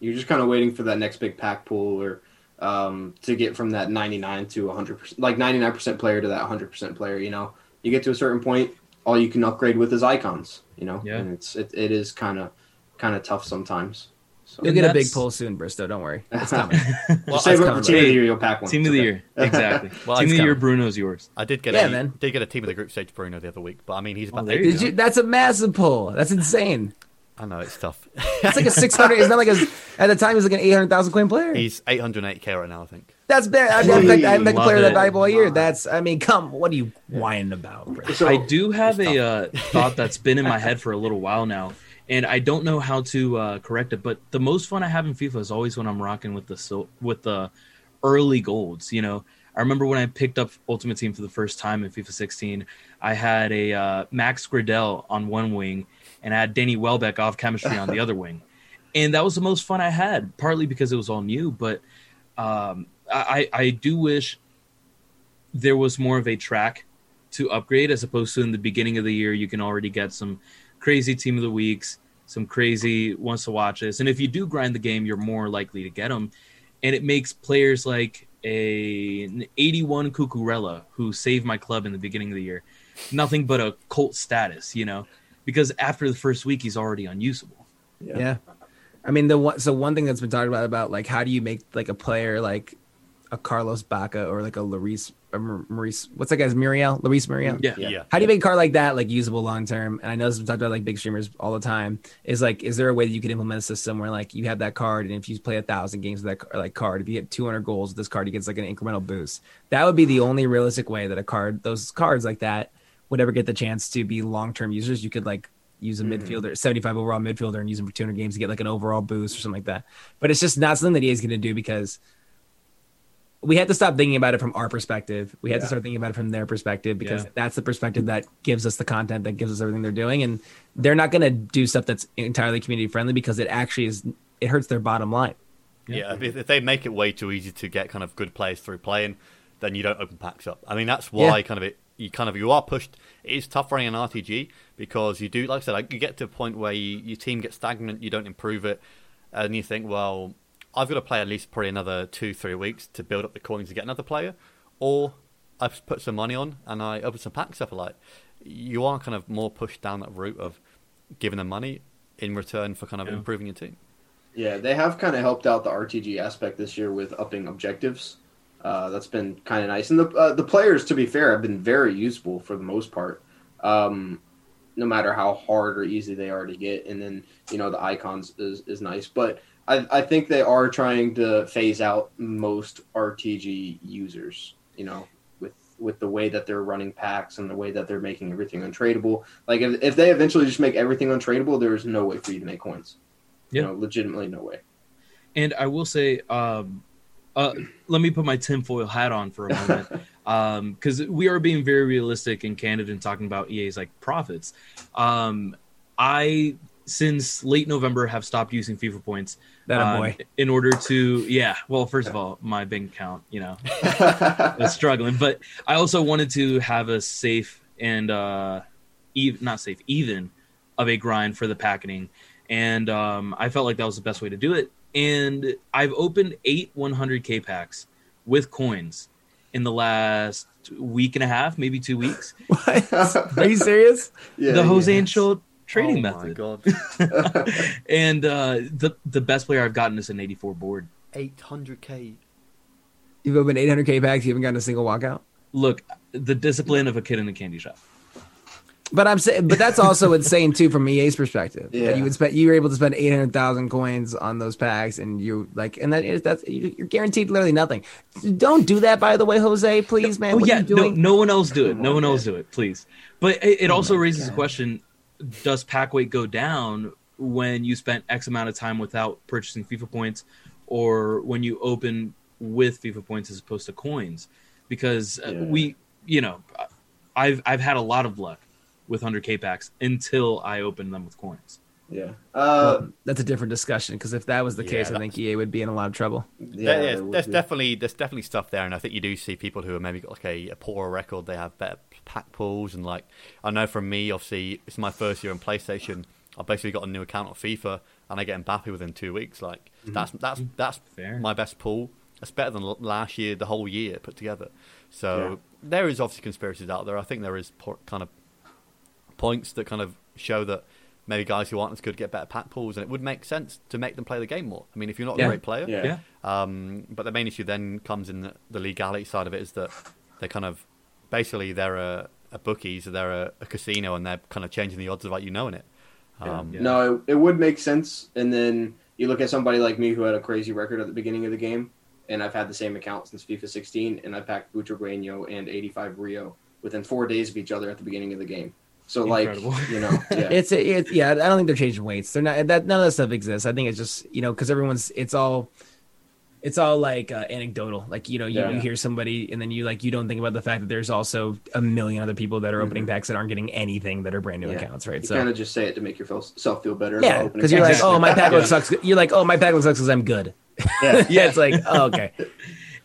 you're just kind of waiting for that next big pack pool or um, to get from that 99 to 100 percent, like 99 percent player to that 100 percent player. You know, you get to a certain point, all you can upgrade with is icons. You know, Yeah. and it's it, it is kind of kind of tough sometimes. So You'll get a big pull soon, Bristow. Don't worry, *laughs* it's coming. *laughs* just save that's up for team of the year. You'll pack one. Team of the year, exactly. *laughs* Well, team of the year. Bruno's yours. I did get Yeah, a man. did get a team of the group stage Bruno the other week, but I mean he's Oh, about there you Did you? That's a massive pull. That's insane. I know it's tough. It's like a *laughs* six hundred. It's not like a. At the time, he was like an eight hundred thousand coin player. he's 808k right now, I think. That's bad. I haven't picked, I haven't picked a Love player that it. valuable all year. That's. I mean, come. What are you whining about? Bro? So, I do have a uh, thought that's been in my *laughs* head for a little while now, and I don't know how to uh, correct it. But the most fun I have in FIFA is always when I'm rocking with the sil- with the early golds. You know, I remember when I picked up Ultimate Team for the first time in FIFA 16. I had a uh, Max Gradel on one wing, and I had Danny Welbeck off chemistry on the *laughs* other wing, and that was the most fun I had. Partly because it was all new, but um, I I do wish there was more of a track to upgrade as opposed to in the beginning of the year you can already get some crazy team of the weeks some crazy wants to watch this. And if you do grind the game you're more likely to get them and it makes players like a an 81 cucurella who saved my club in the beginning of the year nothing but a cult status you know because after the first week he's already unusable Yeah. I mean, the one. So one thing that's been talked about about like how do you make like a player like a Carlos Bacca or like a Larice or Maurice. What's that guy's Muriel? Larice Muriel. yeah Yeah. How do you make a card like that like usable long term? And I know this is talked about like big streamers all the time. Is like, is there a way that you could implement a system where like you have that card, and if you play a thousand games with that like card, if you get 200 goals with this card, you get like an incremental boost. That would be the only realistic way that a card, those cards like that, would ever get the chance to be long term users. You could like use a mm-hmm. midfielder, 75 overall midfielder, and use him for 200 games to get like an overall boost or something like that. But it's just not something that EA is going to do because we had to stop thinking about it from our perspective. We had to start thinking about it from their perspective because Yeah. that's the perspective that gives us the content that gives us everything they're doing. And they're not going to do stuff that's entirely community friendly because it actually is, it hurts their bottom line. Yeah, if, if they make it way too easy to get kind of good players through playing, then you don't open packs up. I mean, that's why Yeah. kind of it. You kind of you are pushed. It is tough running an RTG because you do, like I said, like you get to a point where you, your team gets stagnant, you don't improve it, and you think, well, I've got to play at least probably another two, three weeks to build up the coins to get another player, or I've put some money on and I open some packs up. Like you are kind of more pushed down that route of giving them money in return for kind of Yeah. improving your team. Yeah, they have kind of helped out the RTG aspect this year with upping objectives. Uh, that's been kind of nice, and the uh, the players, to be fair, have been very useful for the most part. Um, no matter how hard or easy they are to get, and then you know the icons is, is nice, but I, I think they are trying to phase out most RTG users. You know, with with the way that they're running packs and the way that they're making everything untradeable. Like if, if they eventually just make everything untradeable, there is no way for you to make coins. Yeah. You know, legitimately no way. And I will say, um, uh, let me put my tinfoil hat on for a moment, *laughs* because we are being very realistic and candid in talking about EA's like profits. Um, I since late November have stopped using FIFA points. That um, boy. In order to, yeah. Well, first of all, my bank account, you know, *laughs* was struggling, but I also wanted to have a safe and uh, even not safe, even of a grind for the packeting, and um, I felt like that was the best way to do it. And I've opened eight 100k packs with coins in the last week and a half, maybe two weeks. *laughs* What? Are you serious? *laughs* Yeah, the Jose yeah. Ancho trading oh My method, God. *laughs* and uh, the the best player I've gotten is an 84 board. 800k. You've opened 800k packs. You haven't gotten a single walkout. Look, the discipline of a kid in a candy shop. But I'm saying, but that's also *laughs* insane too from EA's perspective. that Yeah. you would spend, you were able to spend eight hundred thousand coins on those packs, and you like, and that is that's you- you're guaranteed literally nothing. Don't do that, by the way, Jose. Please, man. Oh what yeah, are you no, doing? no one else do it. No one else do it, please. But it, it also raises a God. question: Does pack weight go down when you spent X amount of time without purchasing FIFA points, or when you open with FIFA points as opposed to coins? Because uh, Yeah. we, you know, I've I've had a lot of luck with 100k packs until I opened them with coins. Yeah. Uh, Well, that's a different discussion because if that was the Yeah, case, I think EA would be in a lot of trouble. yeah. Yeah, yeah, there would there's definitely there's definitely stuff there, and I think you do see people who are maybe got like a, a poorer record. They have better pack pools, and like I know from me, obviously it's my first year on PlayStation. I basically got a new account on FIFA, and I get Mbappe within two weeks. Like that's that's that's Fair. my best pool. That's better than last year, the whole year put together. So there is obviously conspiracies out there. I think there is po- kind of points that kind of show that maybe guys who aren't as good get better pack pools, and it would make sense to make them play the game more. I mean, if you're not Yeah. a great player, Yeah. Yeah. um, but the main issue then comes in the, the legality side of it is that they kind of basically they're a, a bookie, so they're a, a casino, and they're kind of changing the odds of like you knowing it. Um, Yeah. No, it, it would make sense. And then you look at somebody like me who had a crazy record at the beginning of the game, and I've had the same account since FIFA 16, and I packed Butragueño and 85 Rio within four days of each other at the beginning of the game. So, Incredible. like, you know, *laughs* yeah. It's it, yeah. I don't think they're changing weights. They're not. That none of that stuff exists. I think it's just you know because everyone's. It's all. It's all like uh, anecdotal. Like you know, you, Yeah. you hear somebody and then you like you don't think about the fact that there's also a million other people that are opening Mhm. packs that aren't getting anything that are brand new Yeah. accounts, right? you So kind of just say it to make yourself feel better. yeah, because you're like, oh, my *laughs* pack looks sucks. You're like, oh, my pack looks sucks because I'm good. yeah, *laughs* Yeah, it's like, oh, okay.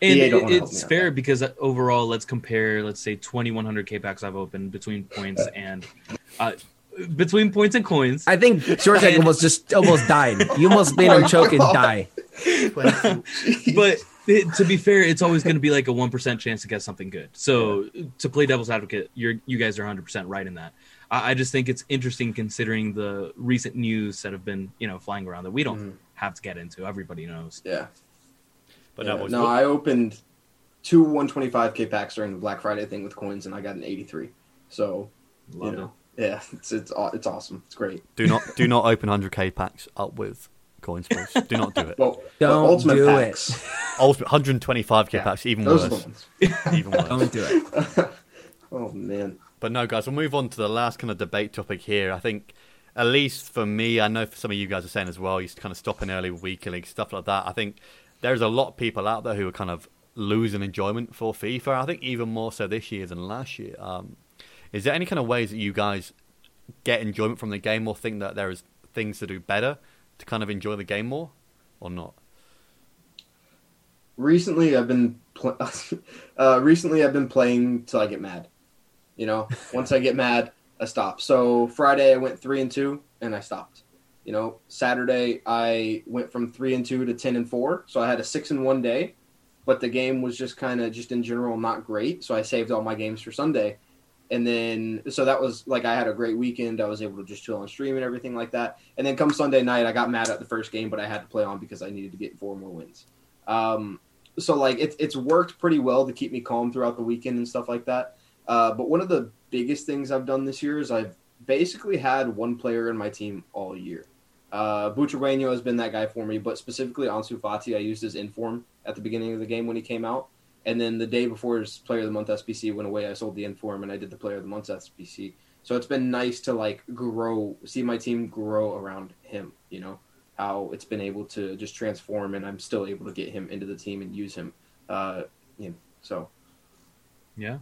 And it- don't wanna help it's me out fair there. because uh, overall, let's compare, let's say, 2100k packs I've opened between points and uh, between points and coins. I think Short Stack almost just almost died. You almost made him *laughs* choke and die. but it, to be fair, it's always going to be like a one percent chance to get something good. So to play devil's advocate, you're you guys are 100 percent right in that. I, I just think it's interesting considering the recent news that have been you know flying around that we don't Mhm. have to get into. Everybody knows. yeah. But Yeah. no, no, I opened two 125k packs during the Black Friday thing with coins, and I got an 83. So, Love you know, yeah, *laughs* it's it's it's awesome. It's great. do not do not *laughs* open 100k packs up with coins, please. Do not do it. Well, *laughs* Don't the ultimate do it. packs. Ultimate 125k Yeah, packs, even Those worse. ones. Even worse. Don't do it. oh man. But no, guys, we'll move on to the last kind of debate topic here. I think, at least for me, I know for some of you guys are saying as well, you kind of stopping early weekly, stuff like that. I think there's a lot of people out there who are kind of losing enjoyment for FIFA. I think even more so this year than last year. Um, is there any kind of ways that you guys get enjoyment from the game, or think that there is things to do better to kind of enjoy the game more, or not? Recently, I've been pl- *laughs* uh, recently I've been playing till I get mad. You know, once I get mad, I stop. So Friday I went three and two, and I stopped. You know, Saturday I went from three and two to ten and four, so I had a six and one day. But the game was just kind of just in general not great, so I saved all my games for Sunday. And then, so that was like I had a great weekend. I was able to just chill on stream and everything like that. And then come Sunday night, I got mad at the first game, but I had to play on because I needed to get four more wins. Um, so like it's it's worked pretty well to keep me calm throughout the weekend and stuff like that. Uh, but one of the biggest things I've done this year is I've basically had one player in my team all year. Uh, Butragueño has been that guy for me, but specifically Ansu Fati, I used his inform at the beginning of the game when he came out, and then the day before his Player of the Month SBC went away, I sold the inform and I did the Player of the Month SBC. So it's been nice to like grow, see my team grow around him. You know how it's been able to just transform, and I'm still able to get him into the team and use him. Uh, you know, so Yeah.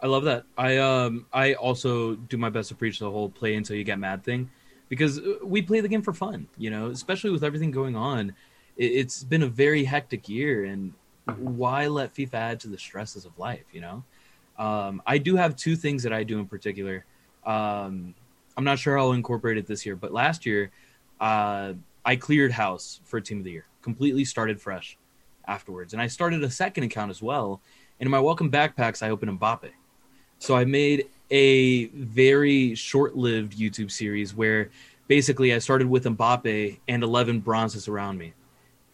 I love that. I um I also do my best to preach the whole play until you get mad thing because uh, we play the game for fun, you know, especially with everything going on. It, it's been a very hectic year and why let FIFA add to the stresses of life, you know? Um I do have two things that I do in particular. Um I'm not sure I'll incorporate it this year, but last year uh I cleared house for team of the year. Completely started fresh afterwards. And I started a second account as well. And in my welcome backpacks, I opened Mbappe. So I made a very short-lived YouTube series where basically I started with Mbappe and 11 bronzes around me.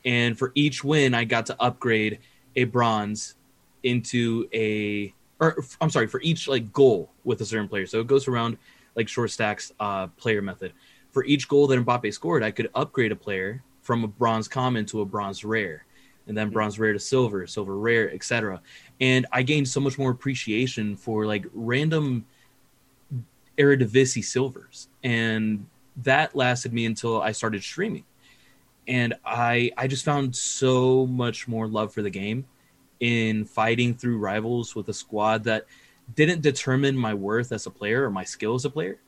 And for each win, I got to upgrade a bronze into a or I'm sorry, for each like goal with a certain player. So it goes around like short stacks uh, player method. For each goal that Mbappe scored, I could upgrade a player from a bronze common to a bronze rare, and then bronze rare to silver, silver rare, etc. And I gained so much more appreciation for like random Eredivisie silvers, and that lasted me until I started streaming. And I I just found so much more love for the game in fighting through rivals with a squad that didn't determine my worth as a player or my skill as a player.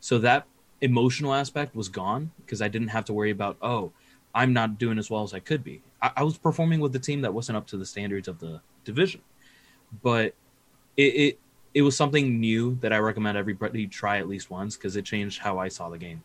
So that emotional aspect was gone because I didn't have to worry about, oh, I'm not doing as well as I could be. I, I was performing with the team that wasn't up to the standards of the division. But it, it it was something new that I recommend everybody try at least once because it changed how I saw the game.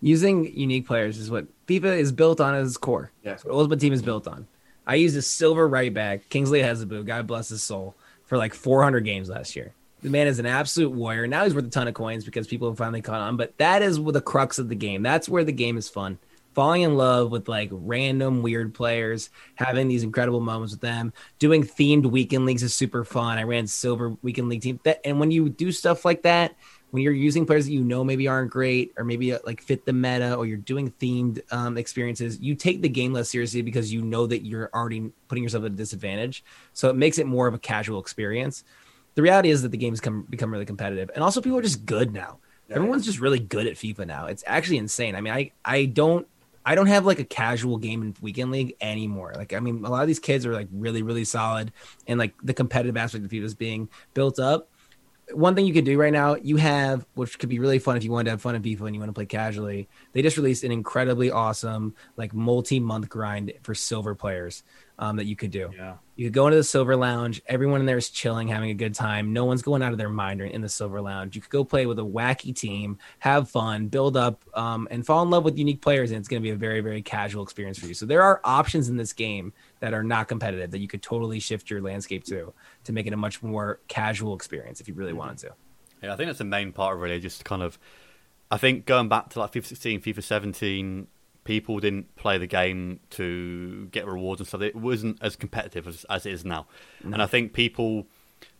Using unique players is what FIFA is built on as its core. Yeah. That's what Ultimate Team is built on. I used a silver right back, Kingsley Ehizibue, God bless his soul, for like 400 games last year. The man is an absolute warrior. Now he's worth a ton of coins because people have finally caught on. But that is the crux of the game. That's where the game is fun. Falling in love with like random weird players, having these incredible moments with them, doing themed weekend leagues is super fun. I ran silver weekend league team. That, and when you do stuff like that, when you're using players that you know maybe aren't great or maybe uh, like fit the meta or you're doing themed um, experiences, you take the game less seriously because you know that you're already putting yourself at a disadvantage. So it makes it more of a casual experience. The reality is that the game's come become really competitive, and also people are just good now. Yeah, Everyone's just really good at FIFA now. It's actually insane. I mean, I I don't I don't have like a casual game in weekend league anymore. Like, I mean, a lot of these kids are like really, really solid, and like the competitive aspect of FIFA is being built up one thing you could do right now, you have, which could be really fun if you want to have fun in FIFA and you want to play casually. They just released an incredibly awesome, like multi-month grind for silver players um, that you could do. Yeah. You could go into the silver lounge. Everyone in there is chilling, having a good time. No one's going out of their mind in the silver lounge. You could go play with a wacky team, have fun, build up, um, and fall in love with unique players. And it's going to be a very, very casual experience for you. So there are options in this game that are not competitive that you could totally shift your landscape to to make it a much more casual experience if you really wanted to. Yeah, I think that's the main part of really just kind of. I think going back to like FIFA 16, FIFA 17, people didn't play the game to get rewards and stuff. It wasn't as competitive as, as it is now. No. And I think people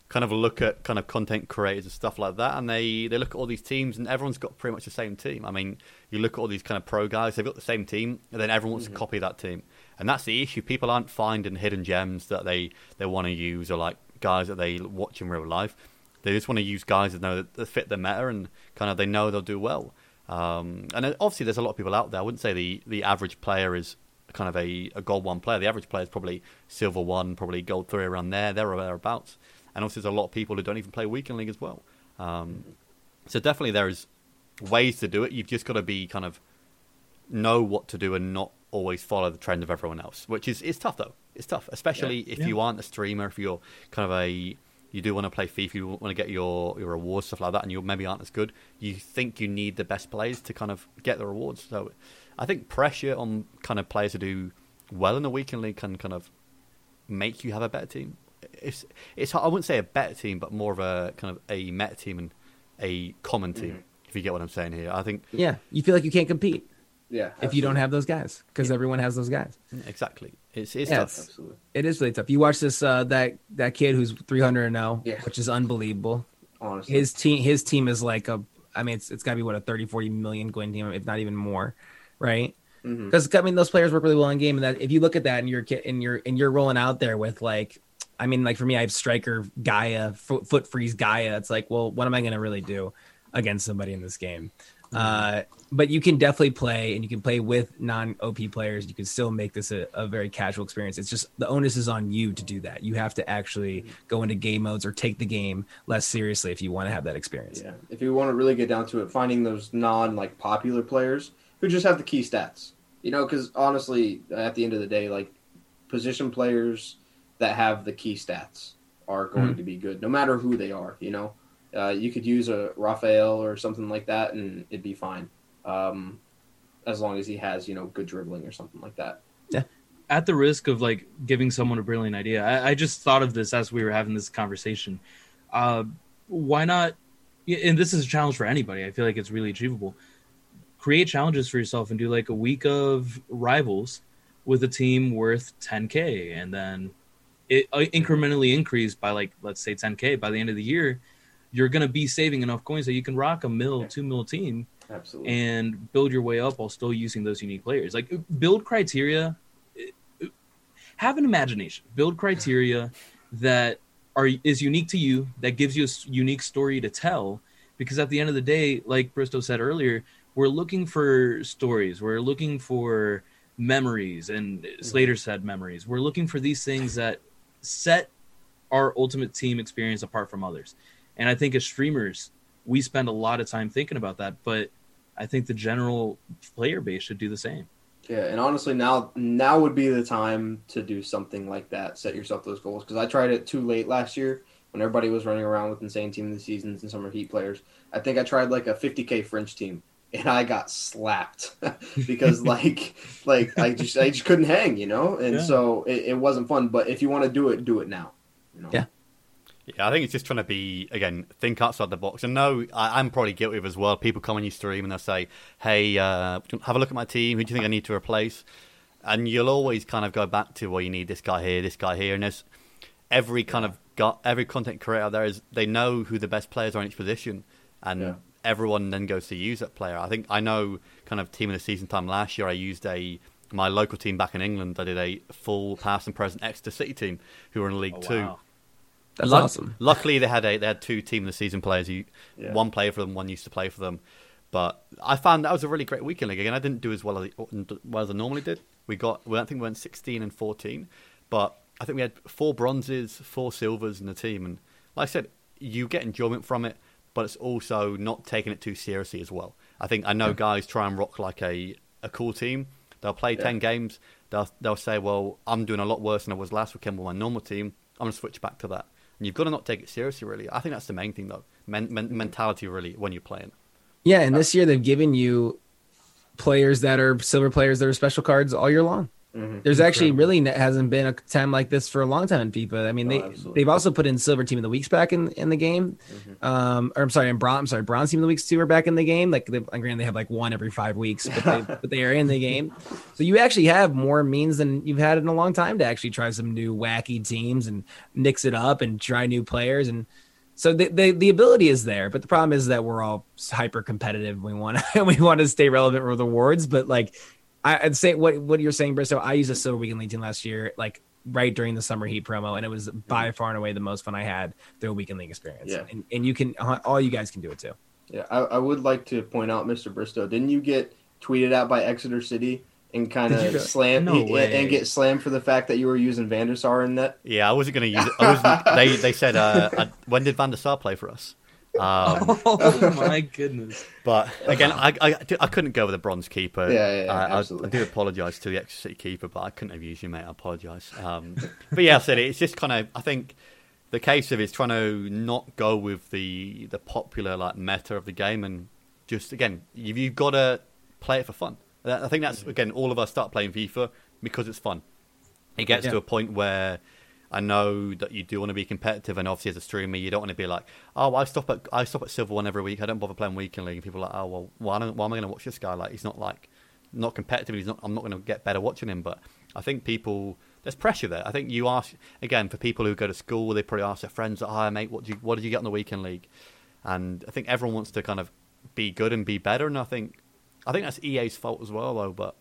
kind of look at kind of content creators and stuff like that, and they, they look at all these teams, and everyone's got pretty much the same team. I mean, you look at all these kind of pro guys; they've got the same team, and then everyone wants mm-hmm. to copy that team, and that's the issue. People aren't finding hidden gems that they, they want to use, or like guys that they watch in real life. They just want to use guys that know that fit the meta, and kind of they know they'll do well. Um, and obviously, there's a lot of people out there. I wouldn't say the, the average player is kind of a, a gold one player. The average player is probably silver one, probably gold three around there, there or thereabouts. And also, there's a lot of people who don't even play weekend league as well. Um, so definitely, there is ways to do it. You've just got to be kind of know what to do and not always follow the trend of everyone else, which is is tough though. It's tough, especially yeah, if yeah. you aren't a streamer, if you're kind of a you do want to play FIFA, you want to get your, your rewards, stuff like that, and you maybe aren't as good, you think you need the best players to kind of get the rewards. So I think pressure on kind of players to do well in the weekend league can kind of make you have a better team. It's, it's I wouldn't say a better team, but more of a kind of a meta team and a common team, mm-hmm. if you get what I'm saying here. I think. Yeah, you feel like you can't compete. Yeah. Absolutely. If you don't have those guys, because yeah. everyone has those guys. Exactly. It's, it's yeah, tough. Absolutely. It is really tough. You watch this uh, that that kid who's 300 and 0, yeah. which is unbelievable. Honestly. His team his team is like a I mean it's it's got to be what a 30 40 million coin team if not even more, right? Because mm-hmm. I mean those players work really well in game and that if you look at that and you're and you're and you're rolling out there with like I mean like for me I have striker Gaia foot, FUT Freeze Gaia it's like well what am I going to really do against somebody in this game? Uh, but you can definitely play and you can play with non OP players. You can still make this a, a, very casual experience. It's just the onus is on you to do that. You have to actually go into game modes or take the game less seriously if you want to have that experience. Yeah. If you want to really get down to it, finding those non like popular players who just have the key stats. You know, because honestly, at the end of the day, like position players that have the key stats are going mm-hmm. to be good, no matter who they are. You know, uh, you could use a Raphael or something like that, and it'd be fine, um, as long as he has you know good dribbling or something like that. Yeah. At the risk of like giving someone a brilliant idea, I, I just thought of this as we were having this conversation. Uh, why not? And this is a challenge for anybody. I feel like it's really achievable. Create challenges for yourself and do like a week of rivals with a team worth 10k, and then it uh, incrementally increase by like let's say 10k by the end of the year you're going to be saving enough coins that you can rock a mil, two mill team, absolutely, and build your way up while still using those unique players. Like build criteria, have an imagination, build criteria that are is unique to you, that gives you a unique story to tell. Because at the end of the day, like Bristow said earlier, we're looking for stories. We're looking for memories, and mm-hmm. Slater said memories. We're looking for these things that set our ultimate team experience apart from others. And I think as streamers, we spend a lot of time thinking about that, but I think the general player base should do the same. Yeah, and honestly, now now would be the time to do something like that. Set yourself those goals because I tried it too late last year when everybody was running around with insane team of the seasons and summer heat players. I think I tried like a 50k French team and I got slapped *laughs* because *laughs* like like I just I just couldn't hang, you know, and yeah. so it, it, wasn't fun. But if you want to do it, do it now. You know? Yeah, Yeah, I think it's just trying to be again think outside the box. And no, I, am probably guilty of as well. People come on your stream and they'll say, "Hey, uh, have a look at my team. Who do you think I need to replace?" And you'll always kind of go back to, "Well, you need this guy here, this guy here," and there's every kind of got every content creator out there is they know who the best players are in each position, and yeah. everyone then goes to use that player. I think I know kind of team of the season time last year. I used a my local team back in England. I did a full past and present Exeter City team who were in League oh, Two. Wow. That's awesome. Luckily, they had a they had two team of the season players. Who, yeah. One played for them, one used to play for them. But I found that was a really great weekend league. Again, I didn't do as well as, well as I normally did. We got, I think we went 16 and 14, but I think we had four bronzes, four silvers in the team. And like I said, you get enjoyment from it, but it's also not taking it too seriously as well. I think I know yeah. guys try and rock like a, a cool team. They'll play yeah. 10 games. They'll, they'll say, well, I'm doing a lot worse than I was last weekend with my normal team. I'm going to switch back to that. You've got to not take it seriously, really. I think that's the main thing, though. Men- men- mentality, really, when you're playing. Yeah, and this year they've given you players that are silver players that are special cards all year long. Mm-hmm. There's actually really hasn't been a time like this for a long time in FIFA. I mean, they oh, they've also put in silver team of the weeks back in, in the game. Mm-hmm. Um, or I'm sorry, in bronze, I'm sorry, bronze team of the weeks too are back in the game. Like, they, granted, they have like one every five weeks, but they, *laughs* but they are in the game. So you actually have more means than you've had in a long time to actually try some new wacky teams and mix it up and try new players and. So the, the, the ability is there, but the problem is that we're all hyper competitive. We want *laughs* we want to stay relevant with awards, but like I, would say what what you're saying, Bristow. I used a Silver Weekend League team last year, like right during the summer heat promo, and it was mm-hmm. by far and away the most fun I had through a weekend league experience. Yeah. And, and you can uh, all you guys can do it too. Yeah, I, I would like to point out, Mr. Bristow, didn't you get tweeted out by Exeter City and kind of slam no and get slammed for the fact that you were using Van der Sar in that? Yeah, I wasn't going to use it. I wasn't, they they said, uh, I, when did Van der Sar play for us? Um, *laughs* oh my goodness! But *laughs* again, I, I, I couldn't go with a bronze keeper. Yeah, yeah, I, absolutely. I, do apologise to the Exeter City keeper, but I couldn't have used you, mate. I apologise. Um, but yeah, I said it, it's just kind of I think the case of it's trying to not go with the the popular like meta of the game and just again you've, you've got to play it for fun. I think that's again all of us start playing FIFA because it's fun. It gets yeah. to a point where I know that you do want to be competitive, and obviously as a streamer, you don't want to be like, oh, I stop at I stop at silver one every week. I don't bother playing weekend league. And people are like, oh, well, why, why am I going to watch this guy? Like, he's not like not competitive. He's not. I'm not going to get better watching him. But I think people there's pressure there. I think you ask again for people who go to school, they probably ask their friends, oh, "Hi, mate, what do you what did you get on the weekend league?" And I think everyone wants to kind of be good and be better. And I think I think that's EA's fault as well, though. But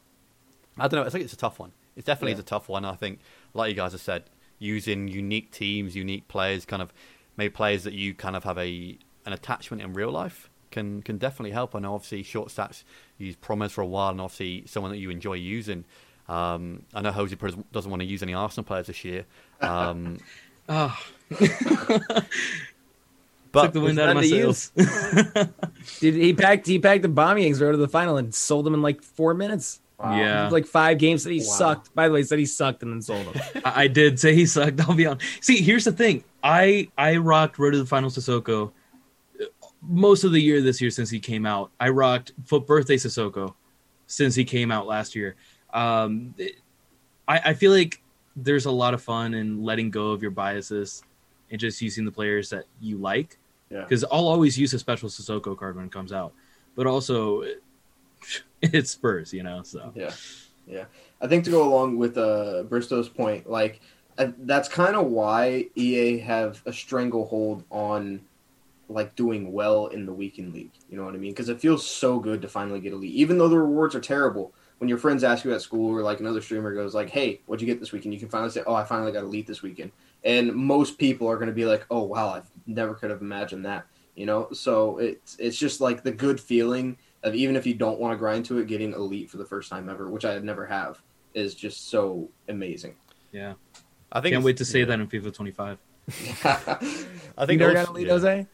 I don't know. I think it's a tough one. It definitely yeah. is a tough one. I think, like you guys have said, using unique teams, unique players, kind of maybe players that you kind of have a an attachment in real life can can definitely help. I know obviously short stats use Promes for a while, and obviously someone that you enjoy using. Um, I know Jose Perez doesn't want to use any Arsenal players this year. Um, oh. *laughs* *laughs* but Took the wind out of my sails. *laughs* Dude, he packed he packed the bombings eggs right to the final and sold them in like four minutes. Wow. Yeah, like five games that he wow. sucked. By the way, he said he sucked and then sold them. *laughs* I, did say he sucked. I'll be honest. See, here's the thing. I I rocked Road to the Final Sissoko uh, most of the year this year since he came out. I rocked FUT Birthday Sissoko since he came out last year. Um, it, I I feel like there's a lot of fun in letting go of your biases and just using the players that you like. Yeah. Because I'll always use a special Sissoko card when it comes out, but also *laughs* it's Spurs, you know. So yeah, yeah. I think to go along with uh, Bristow's point, like uh, that's kind of why EA have a stranglehold on like doing well in the weekend league. You know what I mean? Because it feels so good to finally get a league, even though the rewards are terrible. When your friends ask you at school, or like another streamer goes like, "Hey, what'd you get this weekend?" You can finally say, "Oh, I finally got elite this weekend." And most people are going to be like, "Oh, wow, I never could have imagined that." You know, so it's it's just like the good feeling of even if you don't want to grind to it, getting elite for the first time ever, which I never have, is just so amazing. Yeah, I think can't wait to say yeah. that in FIFA 25. *laughs* I think you never got elite, yeah. Jose.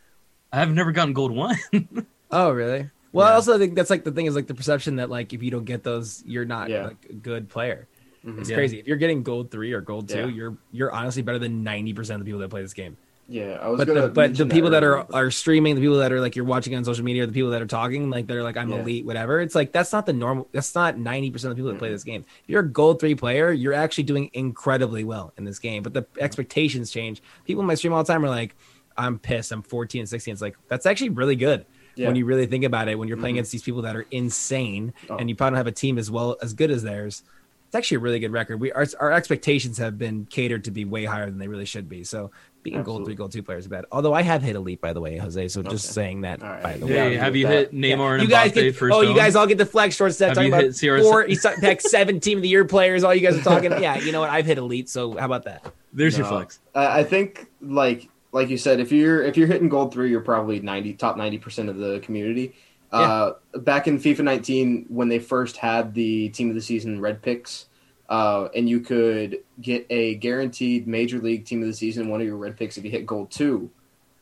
I have never gotten gold one. *laughs* oh, really? Well, yeah. I also think that's like the thing is like the perception that like if you don't get those, you're not yeah. like a good player. Mm-hmm. It's yeah. crazy. If you're getting gold three or gold two, you're you're honestly better than ninety percent of the people that play this game. Yeah, I was but gonna the, but the people that are are streaming, the people that are like you're watching on social media, the people that are talking, like they're like I'm Yeah. elite, whatever. It's like that's not the normal. That's not ninety percent of the people that play this game. If you're a gold three player, you're actually doing incredibly well in this game. But the expectations change. People in my stream all the time are like, I'm pissed. I'm 14 and 16. It's like that's actually really good. Yeah. When you really think about it, when you're playing Mhm. against these people that are insane, Oh. and you probably don't have a team as well as good as theirs, it's actually a really good record. We our, our expectations have been catered to be way higher than they really should be. So being gold three, gold two players is bad. Although I have hit elite, by the way, Jose. So just saying that, All right. by the Yeah, way. Hey, have you with hit that. Neymar and You guys Mbappe get, first? oh, you guys all get the flex short set Have talking you about hit four. He's pack *laughs* seven team of the year players. All you guys are talking. yeah, you know what? I've hit elite. So how about that? There's your flex. I I think like like you said, if you're if you're hitting gold three, you're probably ninety top ninety percent of the community. Uh, back in FIFA 19, when they first had the team of the season red picks, uh, and you could get a guaranteed major league team of the season, one of your red picks if you hit gold two,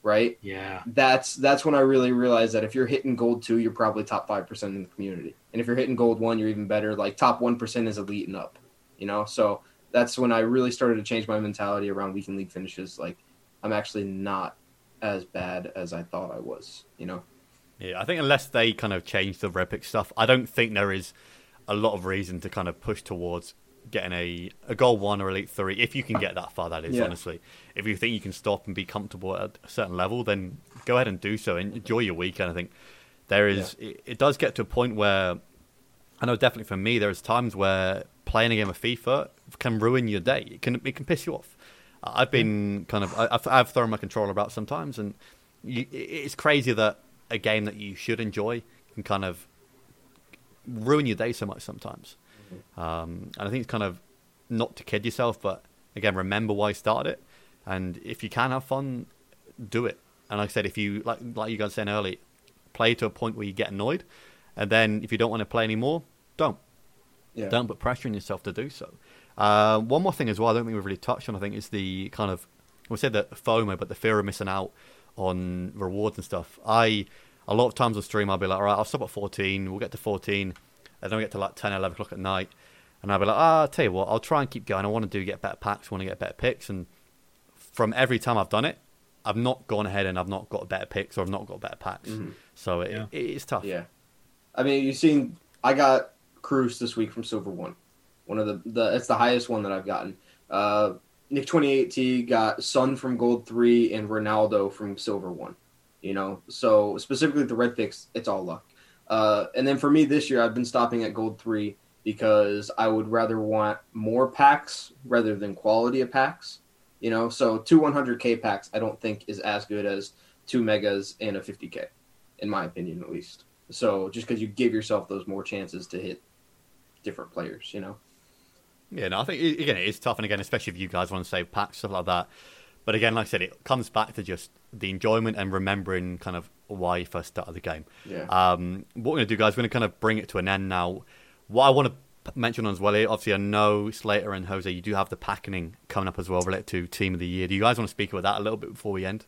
right? Yeah. That's that's when I really realized that if you're hitting gold two, you're probably top five percent in the community, and if you're hitting gold one, you're even better. Like top one percent is elite and up, you know. So that's when I really started to change my mentality around weekend league finishes. Like I'm actually not as bad as I thought I was, you know. Yeah, I think unless they kind of change the Repic stuff, I don't think there is a lot of reason to kind of push towards getting a, a goal one or elite three. If you can get that far, that is Yeah. honestly. If you think you can stop and be comfortable at a certain level, then go ahead and do so and enjoy your weekend. I think there is. It, it does get to a point where I know definitely for me, there's times where playing a game of FIFA can ruin your day. It can it can piss you off. I've been kind of I- I've, I've thrown my controller about sometimes, and you, it's crazy that a game that you should enjoy can kind of ruin your day so much sometimes. Um, and I think it's kind of not to kid yourself, but again, remember why you started it, and if you can have fun, do it. And like I said, if you like like you guys saying earlier, play to a point where you get annoyed, and then if you don't want to play anymore, don't. Yeah. Don't put pressure on yourself to do so. Uh, one more thing as well, I don't think we've really touched on. I think is the kind of we said that FOMO, but the fear of missing out on rewards and stuff. I a lot of times on stream I'll be like, all right, I'll stop at 14. We'll get to 14, and then we get to like 10, 11 o'clock at night, and I'll be like, ah, I'll tell you what, I'll try and keep going. I want to do get better packs, want to get better picks, and from every time I've done it, I've not gone ahead and I've not got better picks or I've not got better packs. Mhm. So it, Yeah. it, it's tough. Yeah. I mean, you've seen I got Cruz this week from Silver One. One of the the it's the highest one that I've gotten. Uh, Nick28T got Son from Gold Three and Ronaldo from Silver One. You know, so specifically the red picks, it's all luck. Uh, and then for me this year, I've been stopping at Gold Three because I would rather want more packs rather than quality of packs. You know, so two 100k packs I don't think is as good as two megas and a 50k, in my opinion at least. So just because you give yourself those more chances to hit different players, you know. Yeah, no, I think again it is tough, and again, especially if you guys want to save packs stuff like that. But again, like I said, it comes back to just the enjoyment and remembering kind of why you first started the game. Yeah. Um, what we're going to do, guys, we're going to kind of bring it to an end now. What I want to mention on as well, here, obviously, I know Slater and Jose, you do have the pack king coming up as well related to Team of the Year. Do you guys want to speak about that a little bit before we end?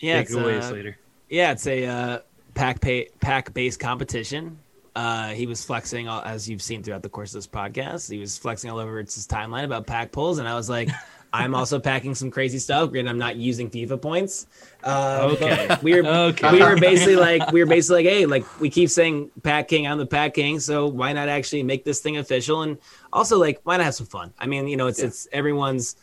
Yeah, Take it's, away, uh, Slater. Yeah, it's a uh, pack pay, pack based competition. Uh, he was flexing, all, as you've seen throughout the course of this podcast. He was flexing all over its timeline about pack pulls, and I was like, I'm also packing some crazy stuff, and I'm not using FIFA points. Uh, Okay. we were Okay. we were basically like we were basically like, hey, like we keep saying pack king, I'm the pack king, so why not actually make this thing official? And also like, why not have some fun? I mean, you know, it's Yeah. it's everyone's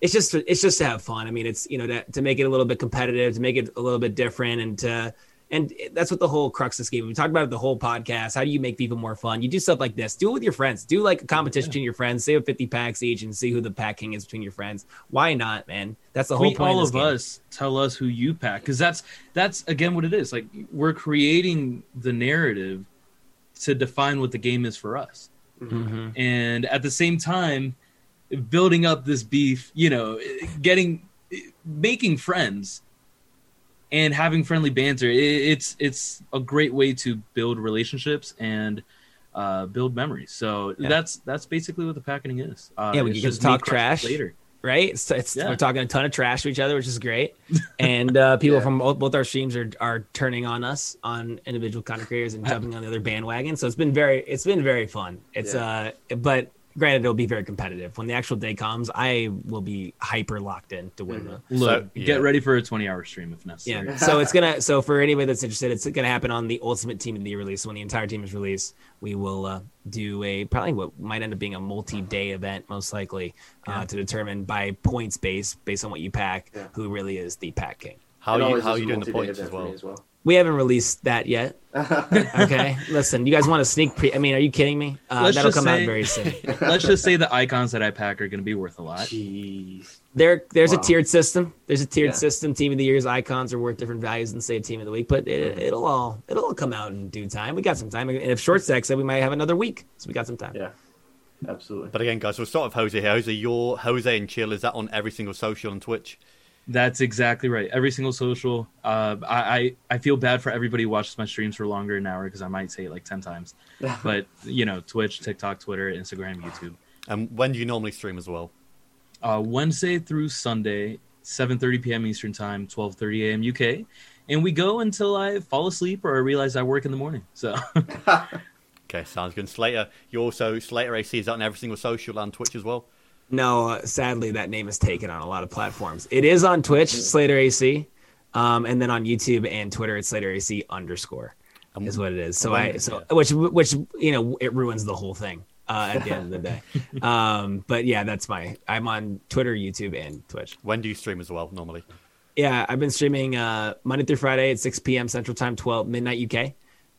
it's just it's just to have fun. I mean, it's you know to, to make it a little bit competitive, to make it a little bit different, and to and that's what the whole crux of this game. We talked about it the whole podcast. How do you make people more fun? You do stuff like this. Do it with your friends. Do like a competition between your friends. Say with fifty packs each, and see who the pack king is between your friends. Why not, man? That's the whole Tweet point. all of, of game. us. Tell us who you pack because that's that's again what it is. Like we're creating the narrative to define what the game is for us, Mhm. and at the same time, building up this beef. You know, getting making friends and having friendly banter. It, it's it's a great way to build relationships and. Uh, build memories. So Yeah. that's that's basically what the pack king is. Uh, Yeah, we to just talk trash. later. right? It's, it's Yeah. we're talking a ton of trash to each other, which is great. *laughs* And uh, people Yeah. from both, both our streams are are turning on us on individual content creators and *laughs* jumping on the other bandwagon. So it's been very it's been very fun. It's uh but granted, it'll be very competitive. When the actual day comes, I will be hyper locked in to win the. Look, So, yeah. get ready for a 20 hour stream if necessary. Yeah. So it's gonna. So for anybody that's interested, it's gonna happen on the Ultimate Team of the Year release. So when the entire team is released, we will uh, do a probably what might end up being a multi-day event, most likely, uh, to determine by points base based on what you pack, Yeah. who really is the pack king. How It are you how are you doing the points as well? as well. We haven't released that yet. *laughs* Okay. Listen, you guys want a sneak pre? I mean, are you kidding me? Uh, Let's that'll just come out very soon. *laughs* Let's just say the icons that I pack are going to be worth a lot. Jeez. There, there's Wow. a tiered system. There's a tiered Yeah. system. Team of the year's icons are worth different values than say team of the week, but it, it'll all it'll all come out in due time. We got some time, and if short stack said we might have another week, so we got some time. Yeah. Absolutely. But again, guys, we'll start with Jose here. Jose, your Jose and Chill, is that on every single social on Twitch? That's exactly right. Every single social. Uh, I, I I feel bad for everybody who watches my streams for longer than an hour because I might say it like ten times. *laughs* But you know, Twitch, TikTok, Twitter, Instagram, YouTube. And when do you normally stream as well? Uh, Wednesday through Sunday, 7:30 p.m. Eastern Time, 12:30 a.m. UK, and we go until I fall asleep or I realize I work in the morning. So *laughs* Okay, sounds good. Slater, you also Slater AC is that on every single social and Twitch as well? No, uh, sadly, that name is taken on a lot of platforms. It is on Twitch, Slater AC, um, and then on YouTube and Twitter, it's Slater AC underscore Um, is what it is. So I so which which you know it ruins the whole thing uh, at the end of the day. *laughs* Um, but yeah, that's my. I'm on Twitter, YouTube, and Twitch. When do you stream as well normally? Yeah, I've been streaming uh, Monday through Friday at 6 p.m. Central Time, 12 midnight UK.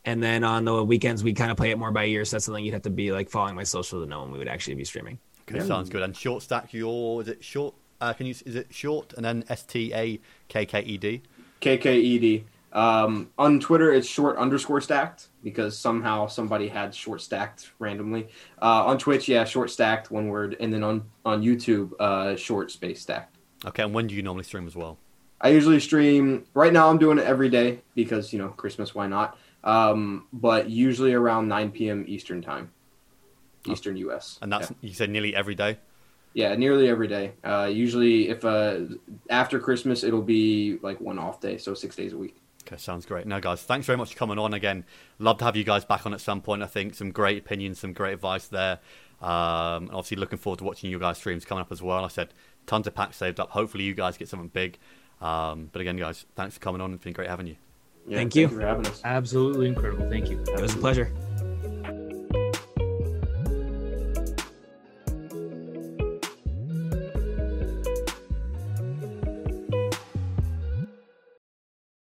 And then on the weekends, we kind of play it more by ear. So that's something you'd have to be like following my social to know when we would actually be streaming. Okay, sounds good. And short stack, your is it short? Uh, can you is it short and then S T A K K E D? KKED. Um, on Twitter, it's short underscore stacked because somehow somebody had short stacked randomly. Uh, on Twitch, yeah, short stacked, one word. And then on, on YouTube, uh, short space stacked. Okay, and when do you normally stream as well? I usually stream, right now I'm doing it every day because, you know, Christmas, why not? Um, but usually around 9 p.m. Eastern time, Eastern US. And that's yeah. you said nearly every day. Yeah, nearly every day. Uh, usually, if uh, after Christmas, it'll be like one off day, so six days a week. Okay, sounds great. Now, guys, thanks very much for coming on again. Love to have you guys back on at some point. I think some great opinions, some great advice there. Um, obviously, looking forward to watching you guys' streams coming up as well. I said tons of packs saved up. Hopefully, you guys get something big. Um, but again, guys, thanks for coming on. It's been great having you. Yeah, Thank you. for having us. absolutely incredible. Thank you. It was a pleasure.